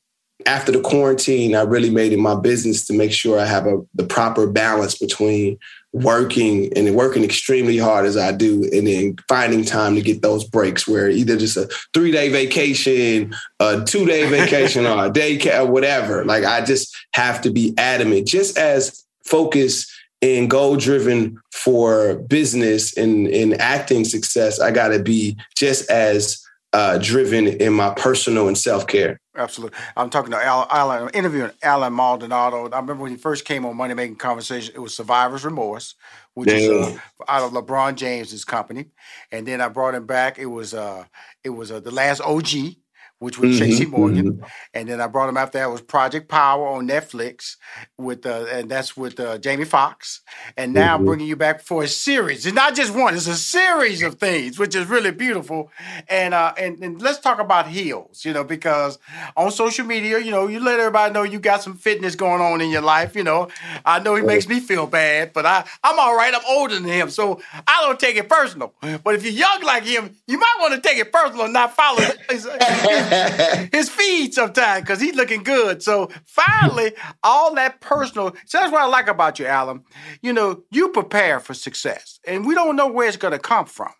after the quarantine, I really made it my business to make sure I have a, the proper balance between working and working extremely hard as I do, and then finding time to get those breaks where either just a three day vacation, a two day vacation, or a day or whatever. Like I just have to be adamant, just as focus and goal driven for business and, and acting success. I got to be just as uh, driven in my personal and self care. Absolutely. I'm talking to Al, Allen, I'm interviewing Allen Maldonado. I remember when he first came on Money Making Conversation, it was Survivor's Remorse, which is uh, out of LeBron James's company. And then I brought him back. It was uh, it was uh, the last OG, which was Mm-hmm, J.C. Morgan, and then I brought him after that was Project Power on Netflix with uh, and that's with uh, Jamie Foxx, and now I'm Mhm. bringing you back for a series. It's not just one; it's a series of things, which is really beautiful. And uh, and, and let's talk about heels, you know, because on social media, you know, you let everybody know you got some fitness going on in your life. You know, I know he makes me feel bad, but I I'm all right. I'm older than him, so I don't take it personal. But if you're young like him, you might want to take it personal and not follow his, his feed sometimes because he's looking good. So finally, all that personal. So that's what I like about you, Allen. You know, you prepare for success, and we don't know where it's going to come from.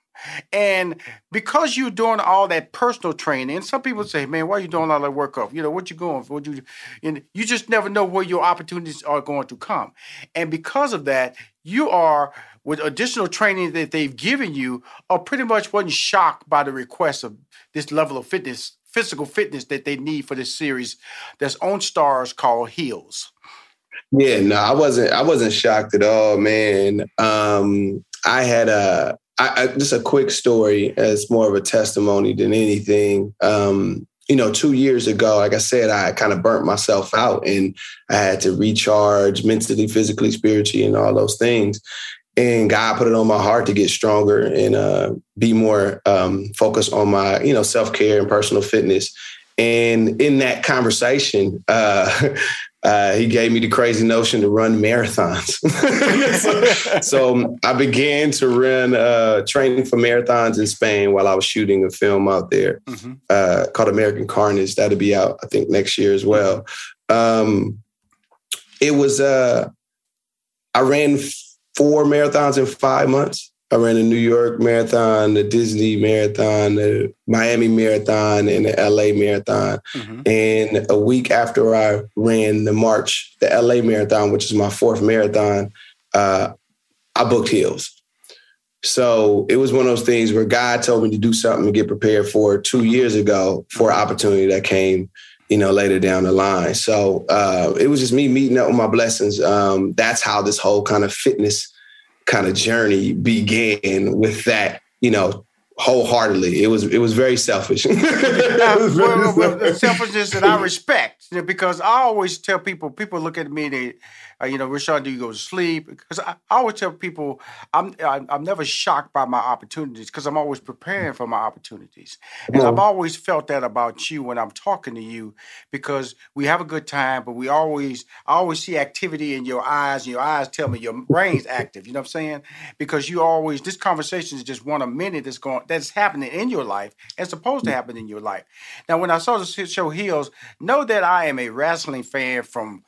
And because you're doing all that personal training, some people say, "Man, why are you doing all that work up? You know, what you're going for? What you?" And you just never know where your opportunities are going to come. And because of that, you are with additional training that they've given you, are pretty much wasn't shocked by the request of this level of fitness, physical fitness that they need for this series that's on Starz called Heels. Yeah, no, I wasn't. I wasn't shocked at all, man. Um, I had a I, I, just a quick story as more of a testimony than anything. Um, you know, two years ago, like I said, I kind of burnt myself out, and I had to recharge mentally, physically, spiritually, and all those things. And God put it on my heart to get stronger and uh, be more um, focused on my, you know, self care and personal fitness. And in that conversation, uh, uh, he gave me the crazy notion to run marathons. so, so I began to run uh, training for marathons in Spain while I was shooting a film out there uh, called American Carnage. That'll be out, I think, next year as well. Um, it was, uh, I ran four marathons in five months. I ran the New York Marathon, the Disney Marathon, the Miami Marathon, and the LA Marathon. And a week after I ran the March, the LA Marathon, which is my fourth marathon, uh, I booked heels. So it was one of those things where God told me to do something and get prepared for two years ago for an opportunity that came, you know, later down the line. So uh, it was just me meeting up with my blessings. Um, that's how this whole kind of fitness kind of journey began with that, you know, wholeheartedly. It was it was very selfish. Uh, well, well, well, the selfishness that I respect, because I always tell people, people look at me, they, uh, you know, Rushion, do you go to sleep? Because I, I always tell people, I'm, I'm I'm never shocked by my opportunities because I'm always preparing for my opportunities, and I've always felt that about you when I'm talking to you, because we have a good time, but we always, I always see activity in your eyes, and your eyes tell me your brain's active. You know what I'm saying? Because you always, this conversation is just one a minute that's going, that's happening in your life and supposed to happen in your life. Now, when I saw this show Heels, know that I am a wrestling fan from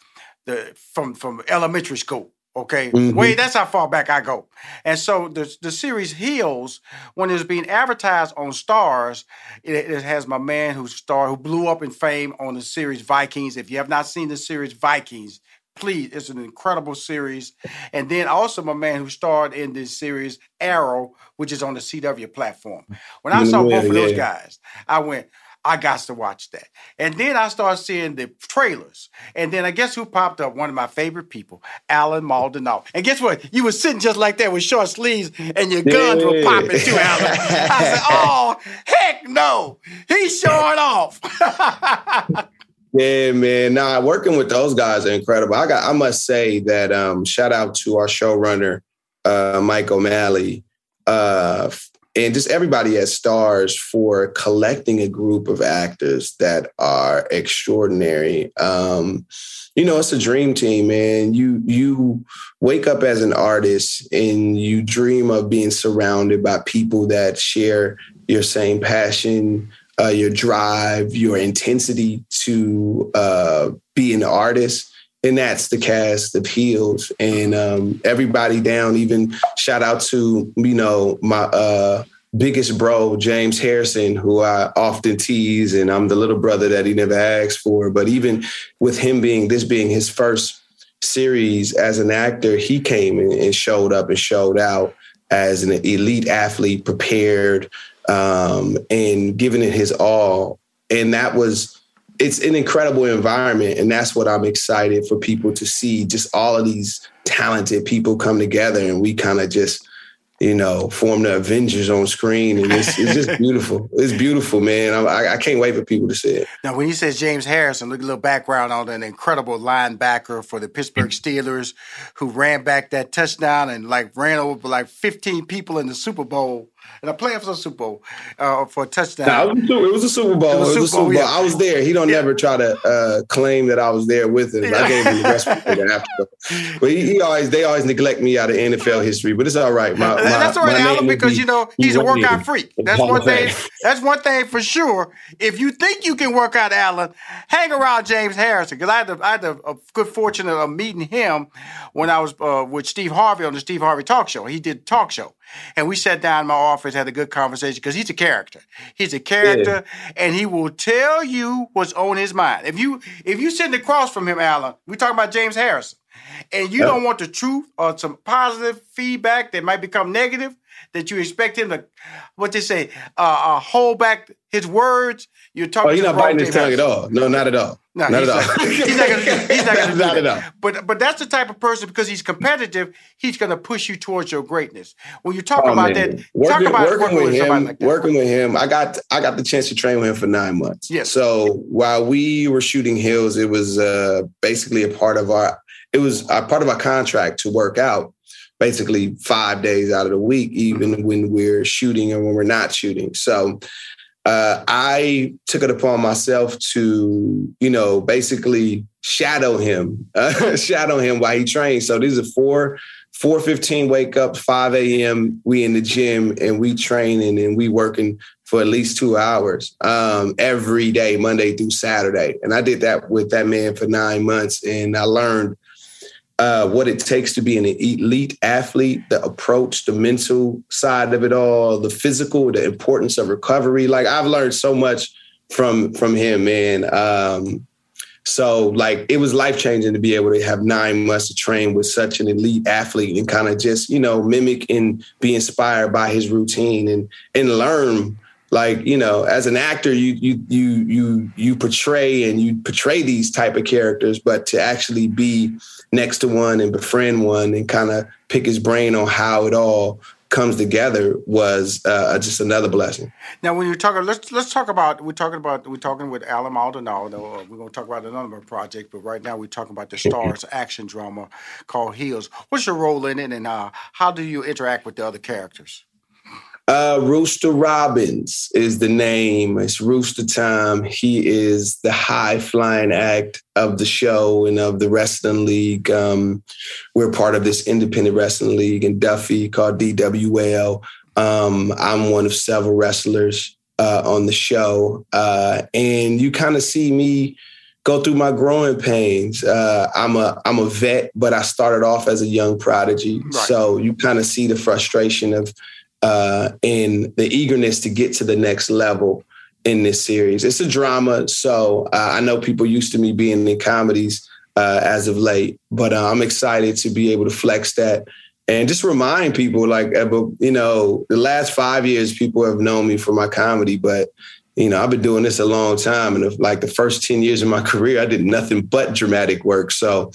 the from from elementary school. Okay, Mhm. wait, that's how far back I go. And so the the series Heels, when it's being advertised on Starz, it, it has my man who star who blew up in fame on the series Vikings. If you have not seen the series Vikings, Please, it's an incredible series. And then also my man who starred in this series, Arrow, which is on the CW platform. When I saw both of those guys, I went, I got to watch that. And then I started seeing the trailers. And then I guess who popped up? One of my favorite people, Allen Maldonado. And guess what? You were sitting just like that with short sleeves and your guns yeah. were popping too, Allen. I said, oh, heck no. He's showing off. yeah, man. Nah, working with those guys are incredible. I got I must say that um, shout out to our showrunner, uh, Mike O'Malley. Uh, and just everybody at Starz for collecting a group of actors that are extraordinary. Um, you know, it's a dream team, man. You you wake up as an artist and you dream of being surrounded by people that share your same passion, uh, your drive, your intensity to uh, be an artist and that's the cast of heels and um, everybody down. Even shout out to you know my uh, biggest bro james harrison who i often tease and i'm the little brother that he never asked for. But even with him being this being his first series as an actor he came and showed up and showed out as an elite athlete prepared um, and giving it his all. And that was it's an incredible environment and that's what i'm excited for people to see just all of these talented people come together and we kind of just you know form the avengers on screen and it's, it's just beautiful. It's beautiful man. I, I, can't wait for people to see it. Now when you say james harrison look at a little background on an incredible linebacker for the pittsburgh mm. steelers who ran back that touchdown and like ran over like 15 people in the super bowl and I played for the Super Bowl uh, for a touchdown. Nah, it, was a, Super Bowl. It was, it was a Super Bowl. Yeah. I was there. He don't yeah. never try to uh, claim that I was there with him. Yeah. I gave him the rest after. But he, he, always, they always neglect me out of NFL history. But it's all right. My, my, that's all right, Allen, because be, you know he's a workout freak. That's one thing. That's one thing for sure. If you think you can work out Allen, hang around James Harrison because I had the, I had the a good fortune of meeting him when I was uh, with Steve Harvey on the Steve Harvey Talk Show. He did talk show. And we sat down in my office, had a good conversation because he's a character. He's a character, yeah. and he will tell you what's on his mind. If you if you sitting across from him, Allen, we talking about James Harrison, and you yeah. don't want the truth or some positive feedback that might become negative, that you expect him to, what they say, uh, uh, hold back his words. You're talking. Oh, he's not biting his tongue at all. No, not at all. No, not at all. Not, he's not gonna. He's not gonna do not that. At all. But but that's the type of person because he's competitive. He's gonna push you towards your greatness. When you talk oh, about man. that, working, talk about working, working with, him. Like working with him, I got I got the chance to train with him for nine months. Yes. So while we were shooting Heels, it was uh, basically a part of our. It was a part of our contract to work out basically five days out of the week, even mm-hmm. when we're shooting and when we're not shooting. So uh, I took it upon myself to, you know, basically shadow him, uh, shadow him while he trains. So these are four, four fifteen wake up, five a.m. We in the gym and we training and we working for at least two hours um, every day, Monday through Saturday. And I did that with that man for nine months, and I learned uh, what it takes to be an elite athlete, the approach, the mental side of it all, the physical, the importance of recovery. Like I've learned so much from from him, man. Um, so like it was life changing to be able to have nine months to train with such an elite athlete and kind of just you know mimic and be inspired by his routine and and learn like you know as an actor you you you you you portray and you portray these type of characters but to actually be next to one and befriend one and kind of pick his brain on how it all comes together was uh, just another blessing. Now, when you're talking, let's let's talk about we're talking about we're talking with Allen Maldonado. Uh, we're going to talk about another project, but right now we're talking about the Starz action drama called Heels. What's your role in it, and uh, how do you interact with the other characters? Uh, Rooster Robbins is the name. It's Rooster Time. He is the high flying act of the show and of the wrestling league. Um, we're part of this independent wrestling league in Duffy called DWL. Um, I'm one of several wrestlers uh, on the show, uh, and you kind of see me go through my growing pains. Uh, I'm a I'm a vet, but I started off as a young prodigy, right. so you kind of see the frustration of uh, and the eagerness to get to the next level in this series. It's a drama, so uh, I know people used to me being in comedies. uh, as of late. But uh, I'm excited to be able to flex that and just remind people like, you know, the last five years, people have known me for my comedy, but you know, I've been doing this a long time. And like the first 10 years of my career, I did nothing but dramatic work. So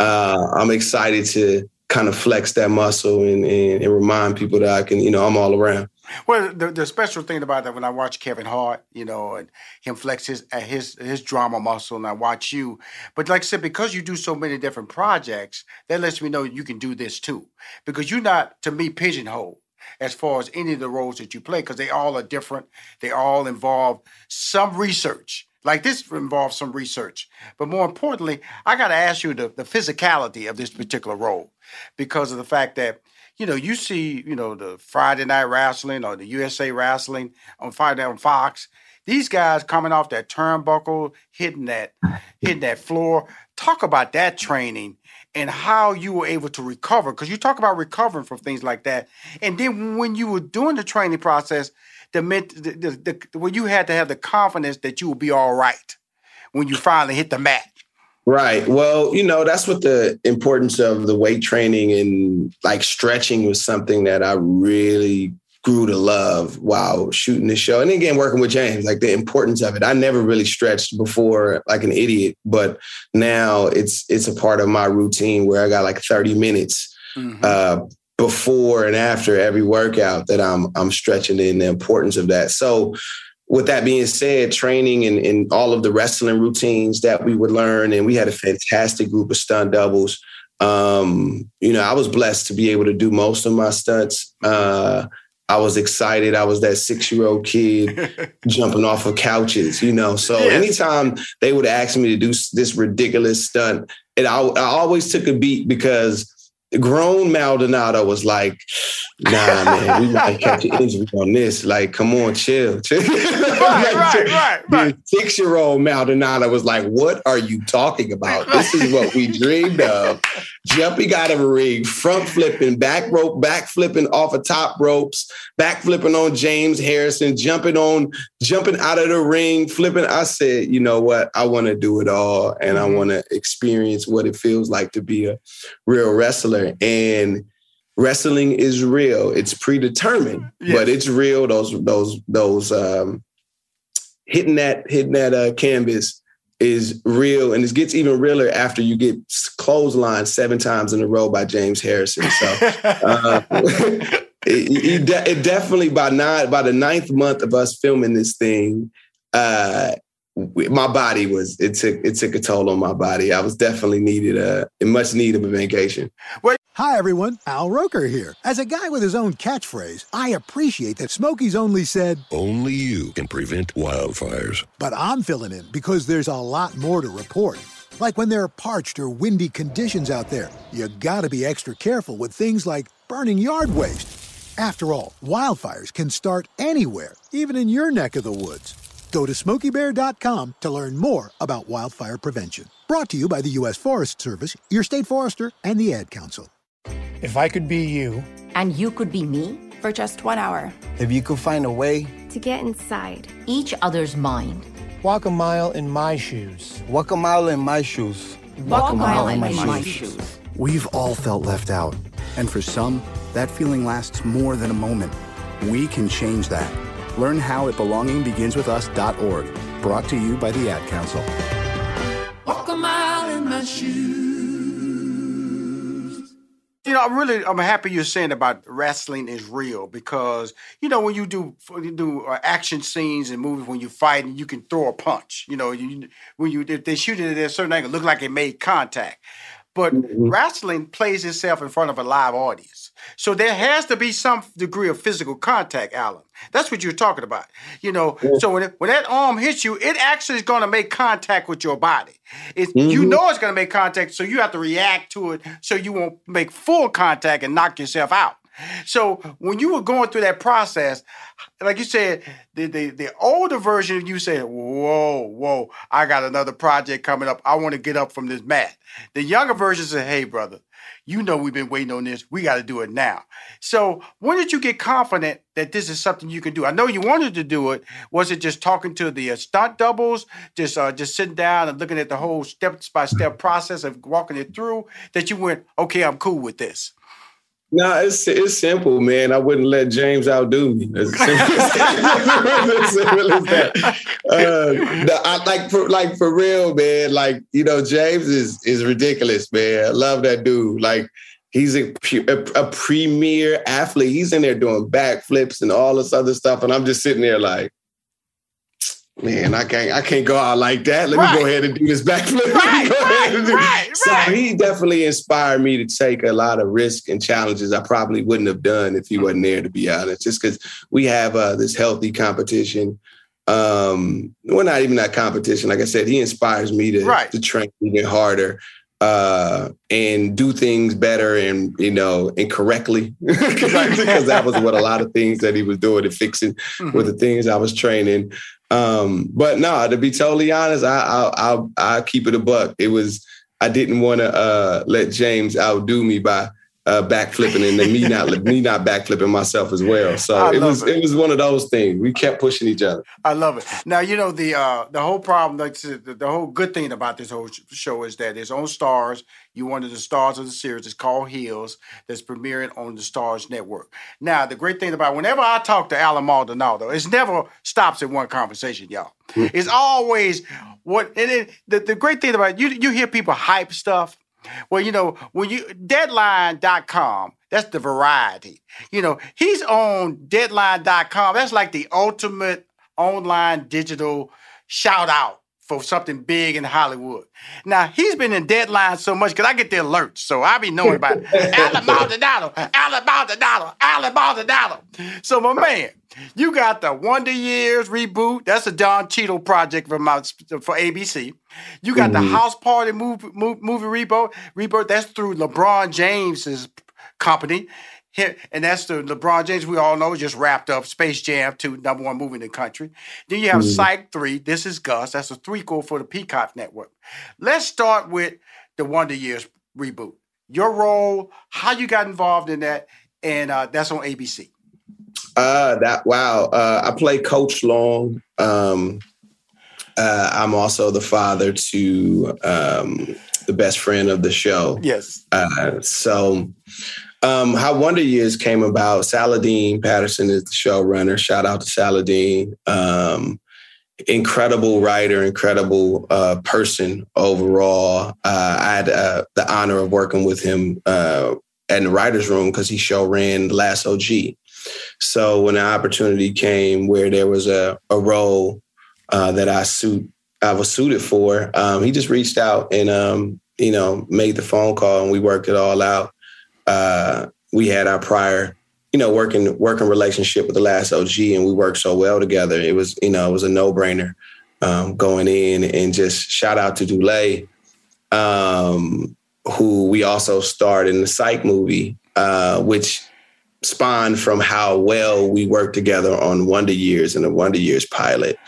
uh, I'm excited to kind of flex that muscle and, and, and, remind people that I can, you know, I'm all around. Well, the, the special thing about that when I watch Kevin Hart, you know, and him flex his uh, his his drama muscle, and I watch you. But like I said, because you do so many different projects, that lets me know you can do this too. Because you're not, to me, pigeonholed as far as any of the roles that you play because they all are different. They all involve some research. Like this involves some research. But more importantly, I got to ask you the, the physicality of this particular role because of the fact that, you know, you see, you know, the Friday Night Wrestling or the USA Wrestling on Friday on Fox. These guys coming off that turnbuckle, hitting that, hitting that floor. Talk about that training and how you were able to recover because you talk about recovering from things like that and then when you were doing the training process the, the, the, the when you had to have the confidence that you will be all right when you finally hit the mat right well you know that's what the importance of the weight training and like stretching was something that i really grew to love while shooting the show. And again, working with James, like the importance of it. I never really stretched before like an idiot, but now it's it's a part of my routine where I got like 30 minutes mm-hmm. uh, before and after every workout that I'm I'm stretching in the importance of that. So with that being said, training and, and all of the wrestling routines that we would learn, and we had a fantastic group of stunt doubles. Um, you know, I was blessed to be able to do most of my stunts. Uh, I was excited. I was that six year old kid jumping off of couches, you know. So anytime they would ask me to do this ridiculous stunt, and I, I always took a beat because grown Maldonado was like, nah, man, we might catch an injury on this. Like, come on, chill. chill. right, right, right, right. Six year old Maldonado was like, what are you talking about? This is what we dreamed of. Jumping out of a ring, front flipping, back rope, back flipping off of top ropes, back flipping on James Harrison, jumping on, jumping out of the ring, flipping. I said, you know what? I want to do it all and mm-hmm. I want to experience what it feels like to be a real wrestler. And wrestling is real. It's predetermined, yes. but it's real. Those those those um, hitting that hitting that uh, canvas is real, and it gets even realer after you get clotheslined seven times in a row by James Harrison. So. Uh, it, it, it, definitely by nine by the ninth month of us filming this thing, uh, my body was it took it took a toll on my body. I was definitely needed a much need of a vacation. Well, Hi everyone, Al Roker here. As a guy with his own catchphrase, I appreciate that Smokey's only said only you can prevent wildfires. But I'm filling in because there's a lot more to report. Like when there are parched or windy conditions out there, you gotta be extra careful with things like burning yard waste. After all, wildfires can start anywhere, even in your neck of the woods. Go to smokeybear.com to learn more about wildfire prevention. Brought to you by the U.S. Forest Service, your state forester, and the Ad Council. If I could be you, and you could be me for just one hour, if you could find a way to get inside each other's mind, walk a mile in my shoes, walk a mile in my shoes, walk, walk a mile, mile in, my, my shoes. shoes. We've all felt left out, and for some, that feeling lasts more than a moment. We can change that. Learn how at belongingbeginswithus.org. Brought to you by the Ad Council. Walk a mile in my shoes. You know, I'm really I'm happy you're saying about wrestling is real because you know when you do you do uh, action scenes and movies when you fight and you can throw a punch. You know, you when you if they shoot it at a certain angle, look like it made contact. But mm-hmm. wrestling plays itself in front of a live audience. So there has to be some degree of physical contact, Allen. That's what you're talking about. You know, yeah. so when, it, when that arm hits you, it actually is going to make contact with your body. It, mm-hmm. You know it's going to make contact, so you have to react to it so you won't make full contact and knock yourself out. So when you were going through that process, like you said, the the, the older version of you said, "Whoa, whoa, I got another project coming up. I want to get up from this mat." The younger version said, "Hey, brother, you know we've been waiting on this. We got to do it now." So when did you get confident that this is something you can do? I know you wanted to do it. Was it just talking to the uh, stunt doubles, just uh, just sitting down and looking at the whole step by step process of walking it through that you went, "Okay, I'm cool with this." No, it's it's simple, man. I wouldn't let James outdo me. As simple as, simple as that. Uh, I, like for like for real, man. Like you know, James is is ridiculous, man. I love that dude. Like he's a, a, a premier athlete. He's in there doing backflips and all this other stuff, and I'm just sitting there like, man, I can't I can't go out like that. Let right. me go ahead and do this backflip. Right, right, right, so he definitely inspired me to take a lot of risk and challenges I probably wouldn't have done if he wasn't there, to be honest. Just because we have uh, this healthy competition. Um, we're not even that competition. Like I said, he inspires me to, right. to train even harder uh and do things better and you know and correctly because that was what a lot of things that he was doing and fixing mm-hmm. were the things I was training um, but no, to be totally honest, I I I I keep it a buck. It was I didn't want to uh, let James outdo me by uh, backflipping and then me not me not backflipping myself as well. So it was it. it. was one of those things. We kept pushing each other. I love it. Now you know the uh, the whole problem, like the, the whole good thing about this whole show is that it's on Starz. You one of the stars of the series. It's called Heels. That's premiering on the Starz network. Now the great thing about whenever I talk to Allen Maldonado, it never stops in one conversation, y'all. Mm-hmm. It's always what and it, the the great thing about it, you you hear people hype stuff well, you know, when you deadline.com, that's the variety. You know, he's on deadline.com. That's like the ultimate online digital shout out for something big in Hollywood. Now he's been in deadline so much because I get the alerts, so I be knowing about it. Allen Maldonado, Allen Maldonado, Allen Maldonado. So my man, you got the Wonder Years reboot. That's a Don Cheadle project for my for ABC. You got mm-hmm. the House Party movie, movie, reboot. Reboot. That's through LeBron James's company and that's the LeBron James we all know just wrapped up Space Jam 2, number one movie in the country. Then you have mm. Psych 3, This Is Gus. That's a threequel for the Peacock Network. Let's start with the Wonder Years reboot. Your role, how you got involved in that, and uh, that's on ABC. Uh, that wow. Uh, I play Coach Long. Um, uh, I'm also the father to um, the best friend of the show. Yes. Uh, so um, how Wonder Years came about, Saladin Patterson is the showrunner. Shout out to Saladin. Um, incredible writer, incredible uh, person overall. Uh, I had uh, the honor of working with him uh, in the writer's room because he show ran Last OG. So when the opportunity came where there was a, a role uh, that I suit I was suited for, um, he just reached out and um, you know made the phone call and we worked it all out uh, we had our prior, you know, working working relationship with the last OG, and we worked so well together. It was, you know, it was a no brainer um, going in, and just shout out to Dulé, um, who we also starred in the Psych movie, uh, which spawned from how well we worked together on Wonder Years and the Wonder Years pilot.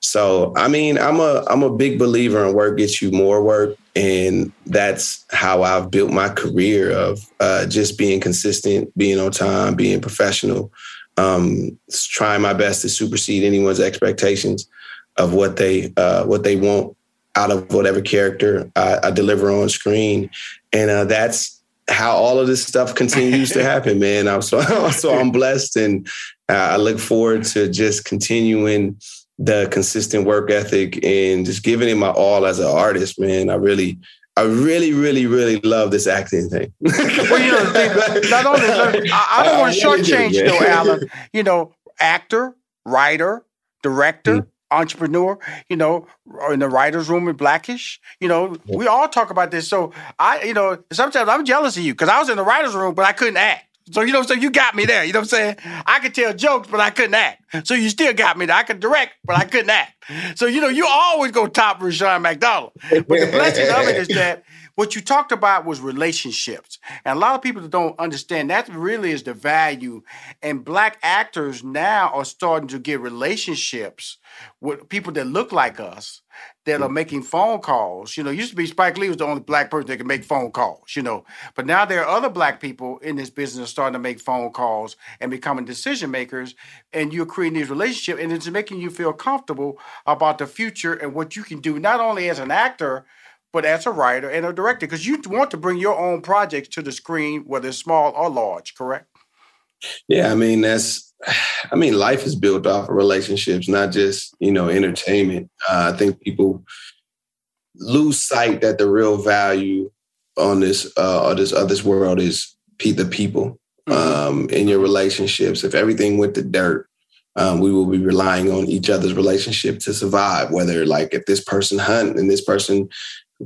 So I mean, I'm a I'm a big believer in work gets you more work, and that's how I've built my career of uh, just being consistent, being on time, being professional, um, trying my best to supersede anyone's expectations of what they uh, what they want out of whatever character I, I deliver on screen, and uh, that's how all of this stuff continues to happen, man. I'm so so I'm blessed, and uh, I look forward to just continuing the consistent work ethic and just giving it my all as an artist, man. I really, I really, really, really love this acting thing. well, you know, not only I, I don't want to shortchange though, Allen. You know, actor, writer, director. Mm-hmm entrepreneur, you know, in the writer's room in Blackish. You know, we all talk about this. So I, you know, sometimes I'm jealous of you because I was in the writer's room, but I couldn't act. So you know, so you got me there. You know what I'm saying? I could tell jokes, but I couldn't act. So you still got me there. I could direct, but I couldn't act. So you know, you always go top Rushion McDonald. But the blessing of it is that what you talked about was relationships. And a lot of people don't understand that really is the value. And black actors now are starting to get relationships with people that look like us that are mm. making phone calls. You know, used to be Spike Lee was the only black person that could make phone calls, you know. But now there are other black people in this business starting to make phone calls and becoming decision makers. And you're creating these relationships and it's making you feel comfortable about the future and what you can do, not only as an actor, but as a writer and a director, because you want to bring your own projects to the screen, whether it's small or large, correct? Yeah, I mean that's I mean life is built off of relationships, not just, you know, entertainment. Uh, I think people lose sight that the real value on this uh this uh, this world is the people mm-hmm. um in your relationships. If everything went to dirt, um, we will be relying on each other's relationship to survive. Whether like if this person hunt and this person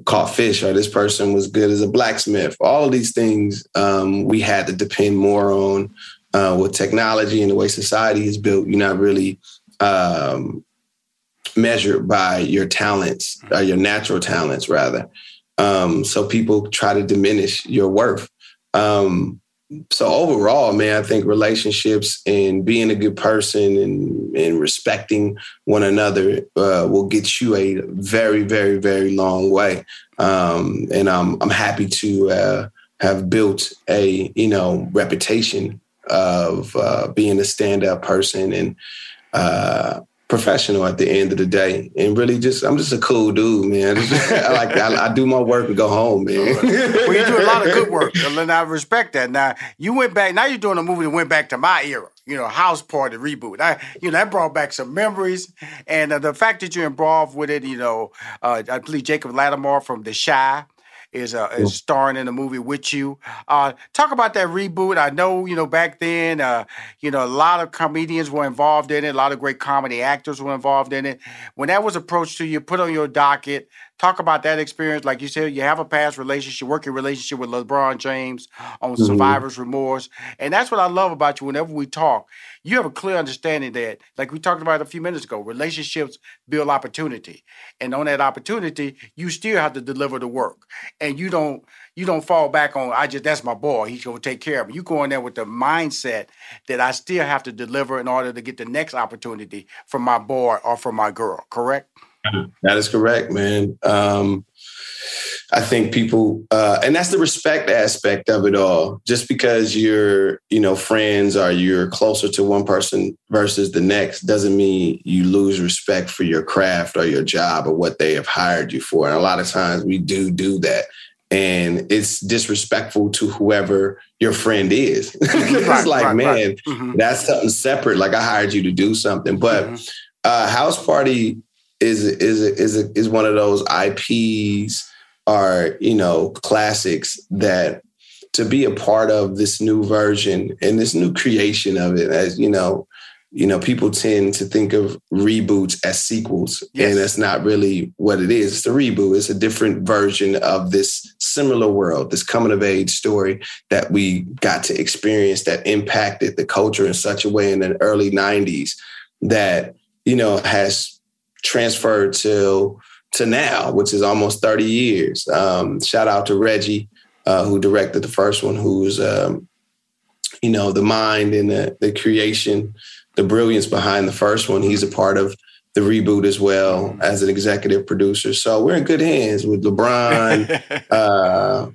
caught fish or this person was good as a blacksmith, all of these things um, we had to depend more on uh, with technology and the way society is built, you're not really um, measured by your talents, or uh, your natural talents, rather. Um, so people try to diminish your worth. Um, so overall, man, I think relationships and being a good person and, and respecting one another uh, will get you a very, very, very long way. Um, and I'm I'm happy to uh, have built a you know reputation of uh, being a stand up person and uh, professional at the end of the day. And really just, I'm just a cool dude, man. I like, I, I, do my work and go home, man. well, you do a lot of good work. And I respect that. Now, you went back, now you're doing a movie that went back to my era, you know, House Party reboot. I, you know, that brought back some memories. And uh, the fact that you're involved with it, you know, uh, I believe Jacob Latimore from The Chi is uh, is starring in the movie with you. Uh, talk about that reboot. I know you know back then, uh, you know a lot of comedians were involved in it. A lot of great comedy actors were involved in it. When that was approached to you, put on your docket. Talk about that experience. Like you said, you have a past relationship, working relationship with LeBron James on mm-hmm. Survivor's Remorse. And that's what I love about you whenever we talk. You have a clear understanding that, like we talked about a few minutes ago, relationships build opportunity. And on that opportunity, you still have to deliver the work. And you don't you don't fall back on I just that's my boy. He's gonna take care of me. You go in there with the mindset that I still have to deliver in order to get the next opportunity from my boy or from my girl, correct? That is correct, man. Um, I think people, uh, and that's the respect aspect of it all. Just because you're, you know, friends or you're closer to one person versus the next doesn't mean you lose respect for your craft or your job or what they have hired you for. And a lot of times we do do that. And it's disrespectful to whoever your friend is. it's right, like, right, man, right. Mm-hmm. that's something separate. Like I hired you to do something. But mm-hmm. uh, house party is is is is one of those IPs or you know classics that to be a part of this new version and this new creation of it as you know you know people tend to think of reboots as sequels. Yes. and that's not really what it is. It's a reboot. It's a different version of this similar world this coming of age story that we got to experience that impacted the culture in such a way in the early 90s that you know has transferred to to now, which is almost 30 years. Um, shout out to Reggie, uh, who directed the first one, who's um, you know the mind and the, the creation, the brilliance behind the first one. He's a part of the reboot as well as an executive producer. So we're in good hands with LeBron, uh,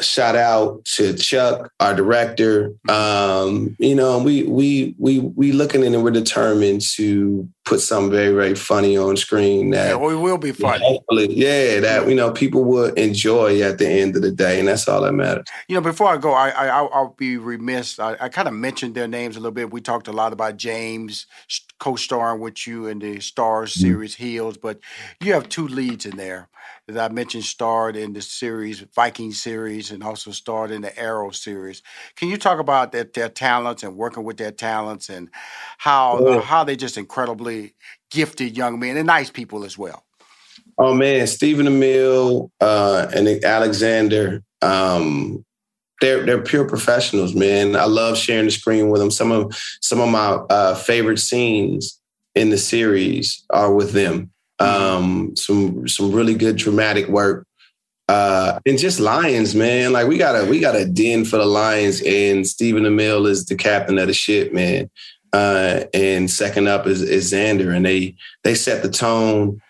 shout out to Chuck, our director. Um, you know, we we we we looking in and we're determined to put something very very funny on screen that yeah, we will be funny. Hopefully, yeah, that you know people will enjoy at the end of the day, and that's all that matters. You know, before I go, I, I I'll, be remiss. I, I kind of mentioned their names a little bit. We talked a lot about James co-starring with you in the Starz mm-hmm. series Heels, but you have two leads in there that I mentioned starred in the series Viking series and also starred in the Arrow series. Can you talk about their, their talents and working with their talents and how uh, how they just incredibly gifted young men and nice people as well? Oh man, Stephen Amell uh, and Alexander. Um, they're they're pure professionals, man. I love sharing the screen with them. Some of some of my uh, favorite scenes in the series are with them. Um, some some really good dramatic work. Uh, and just Lions, man. Like we got a we got a den for the Lions, and Stephen Amell is the captain of the ship, man. Uh, and second up is, is Xander, and they they set the tone.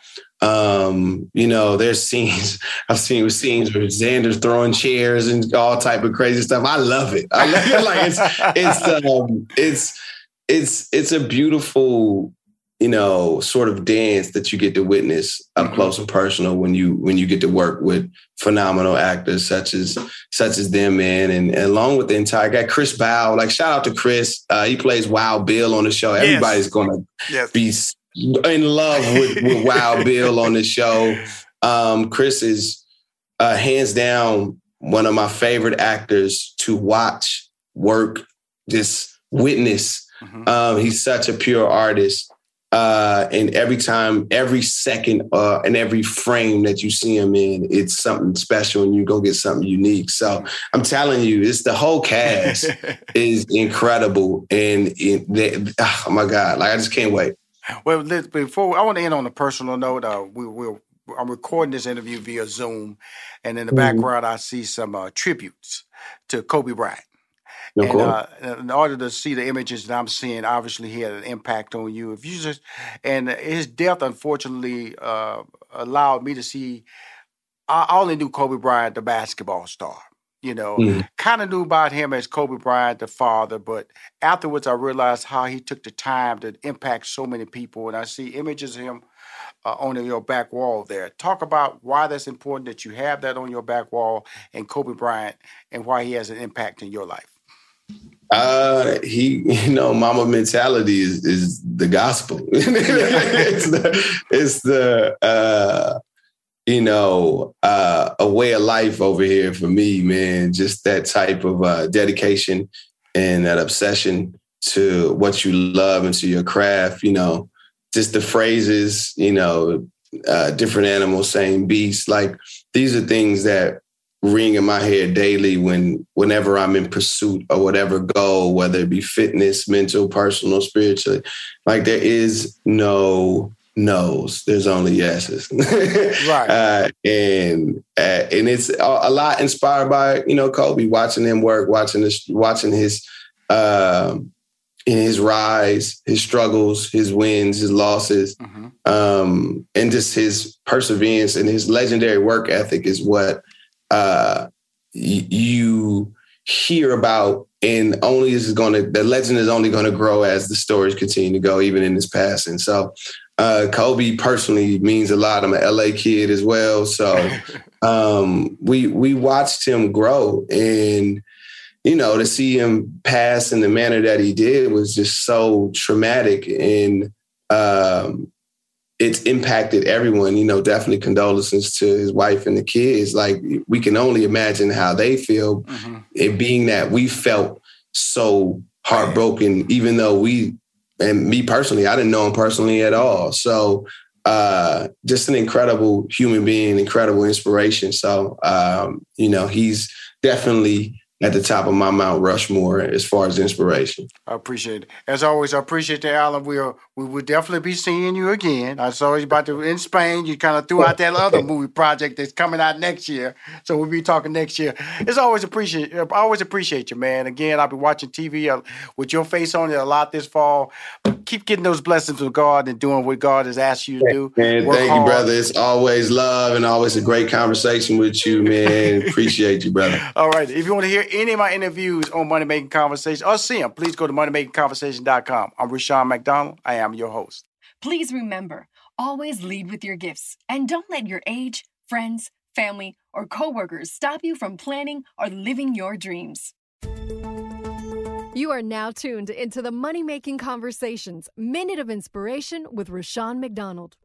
Um, you know, there's scenes I've seen with scenes where Xander's throwing chairs and all type of crazy stuff. I love it. I love it. like it's it's um, it's it's it's a beautiful you know sort of dance that you get to witness up mm-hmm. close and personal when you when you get to work with phenomenal actors such as such as them man and, and along with the entire guy chris bauer like shout out to chris uh, he plays wild bill on the show yes. everybody's gonna yes. be in love with, with wild bill on the show um, chris is uh, hands down one of my favorite actors to watch work just witness mm-hmm. um, he's such a pure artist uh, and every time, every second, uh, and every frame that you see him in, it's something special, and you go get something unique. So I'm telling you, it's the whole cast is incredible, and it, they, oh my god, like I just can't wait. Well, before I want to end on a personal note, uh, we will. I'm recording this interview via Zoom, and in the mm-hmm. background, I see some uh, tributes to Kobe Bryant. No and uh, in order to see the images that I'm seeing, obviously he had an impact on you. If you just and his death, unfortunately, uh, allowed me to see. I only knew Kobe Bryant, the basketball star. You know, mm-hmm. kind of knew about him as Kobe Bryant, the father, but afterwards I realized how he took the time to impact so many people. And I see images of him uh, on your back wall there. Talk about why that's important that you have that on your back wall and Kobe Bryant and why he has an impact in your life. Uh, he, you know, mamba mentality is, is the gospel. it's the, it's the, uh, you know, uh, a way of life over here for me, man. Just that type of uh, dedication and that obsession to what you love and to your craft. You know, just the phrases. You know, uh, different animals saying beast. Like these are things that ring in my head daily when whenever I'm in pursuit of whatever goal, whether it be fitness, mental, personal, spiritually. Like there is no no's. There's only yeses. right. Uh, and uh, and it's a, a, lot inspired by you know Kobe, watching him work, watching this, watching his. Um, in his rise, his struggles, his wins, his losses, mm-hmm. um, and just his perseverance and his legendary work ethic is what uh, you hear about, and only is going to the legend is only going to grow as the stories continue to go, even in his passing. So, uh, Kobe personally means a lot. I'm an LA kid as well, so um, we we watched him grow, and you know to see him pass in the manner that he did was just so traumatic and. Um, it's impacted everyone. You know, definitely condolences to his wife and the kids. Like we can only imagine how they feel. Mm-hmm. And being that we felt so heartbroken, even though we and me personally, I didn't know him personally at all. So uh, just an incredible human being, incredible inspiration. So um, you know, he's definitely at the top of my Mount Rushmore as far as inspiration. I appreciate it. As always, I appreciate that, Allen. We'll we will definitely be seeing you again. I saw you about to in Spain. You kind of threw out that other movie project that's coming out next year. So we'll be talking next year. It's always appreciate I always appreciate you, man. Again, I'll be watching TV uh, with your face on it a lot this fall. But keep getting those blessings with God and doing what God has asked you to do. Man, thank hard. you, brother. It's always love and always a great conversation with you, man. appreciate you, brother. All right. If you want to hear any of my interviews on Money Making Conversation or see them, please go to moneymakingconversation.com. I'm Rushion McDonald. I am your host. Please remember, always lead with your gifts and don't let your age, friends, family, or coworkers stop you from planning or living your dreams. You are now tuned into the Money Making Conversations Minute of Inspiration with Rushion McDonald.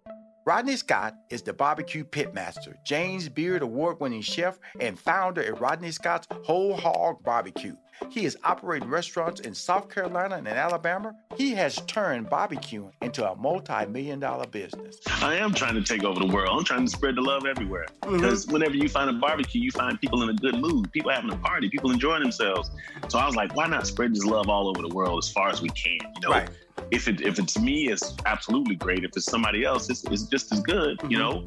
Rodney Scott is the barbecue pitmaster, James Beard award winning chef, and founder of Rodney Scott's Whole Hog Barbecue. He is operating restaurants in South Carolina and in Alabama. He has turned barbecuing into a multi million dollar business. I am trying to take over the world. I'm trying to spread the love everywhere. Mm-hmm. Because whenever you find a barbecue, you find people in a good mood, people having a party, people enjoying themselves. So I was like, why not spread this love all over the world as far as we can? You know, right if it if it's me, it's absolutely great. If it's somebody else, it's, it's just as good. You know,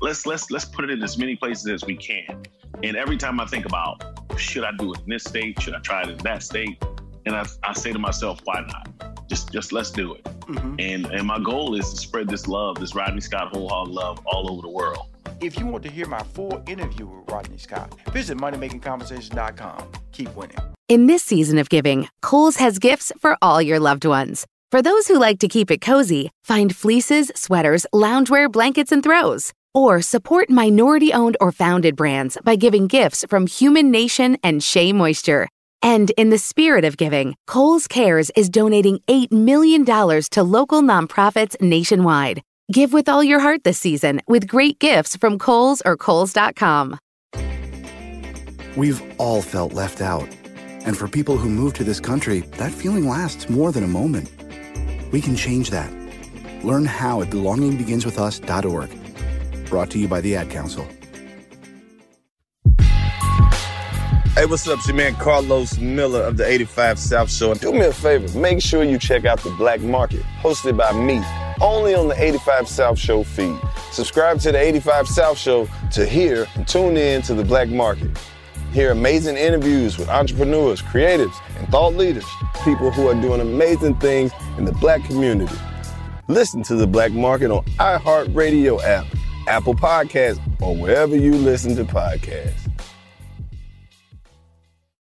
let's let's let's put it in as many places as we can. And every time I think about should I do it in this state, should I try it in that state, and I, I say to myself, why not? Just just let's do it. Mm-hmm. And and my goal is to spread this love, this Rodney Scott whole hog love, all over the world. If you want to hear my full interview with Rodney Scott, visit moneymakingconversation.com. Keep winning. In this season of giving, Kohl's has gifts for all your loved ones. For those who like to keep it cozy, find fleeces, sweaters, loungewear, blankets, and throws. Or support minority owned or founded brands by giving gifts from Human Nation and Shea Moisture. And in the spirit of giving, Kohl's Cares is donating $8 million to local nonprofits nationwide. Give with all your heart this season with great gifts from Kohl's or Kohl's.com. We've all felt left out. And for people who move to this country, that feeling lasts more than a moment. We can change that. Learn how at belongingbeginswithus.org. Brought to you by the Ad Council. Hey, what's up? It's your man Carlos Miller of the 85 South Show. Do me a favor, make sure you check out The Black Market, hosted by me, only on the 85 South Show feed. Subscribe to the 85 South Show to hear and tune in to The Black Market. Hear amazing interviews with entrepreneurs, creatives, and thought leaders, people who are doing amazing things in the black community. Listen to The Black Market on iHeartRadio app, Apple Podcasts, or wherever you listen to podcasts.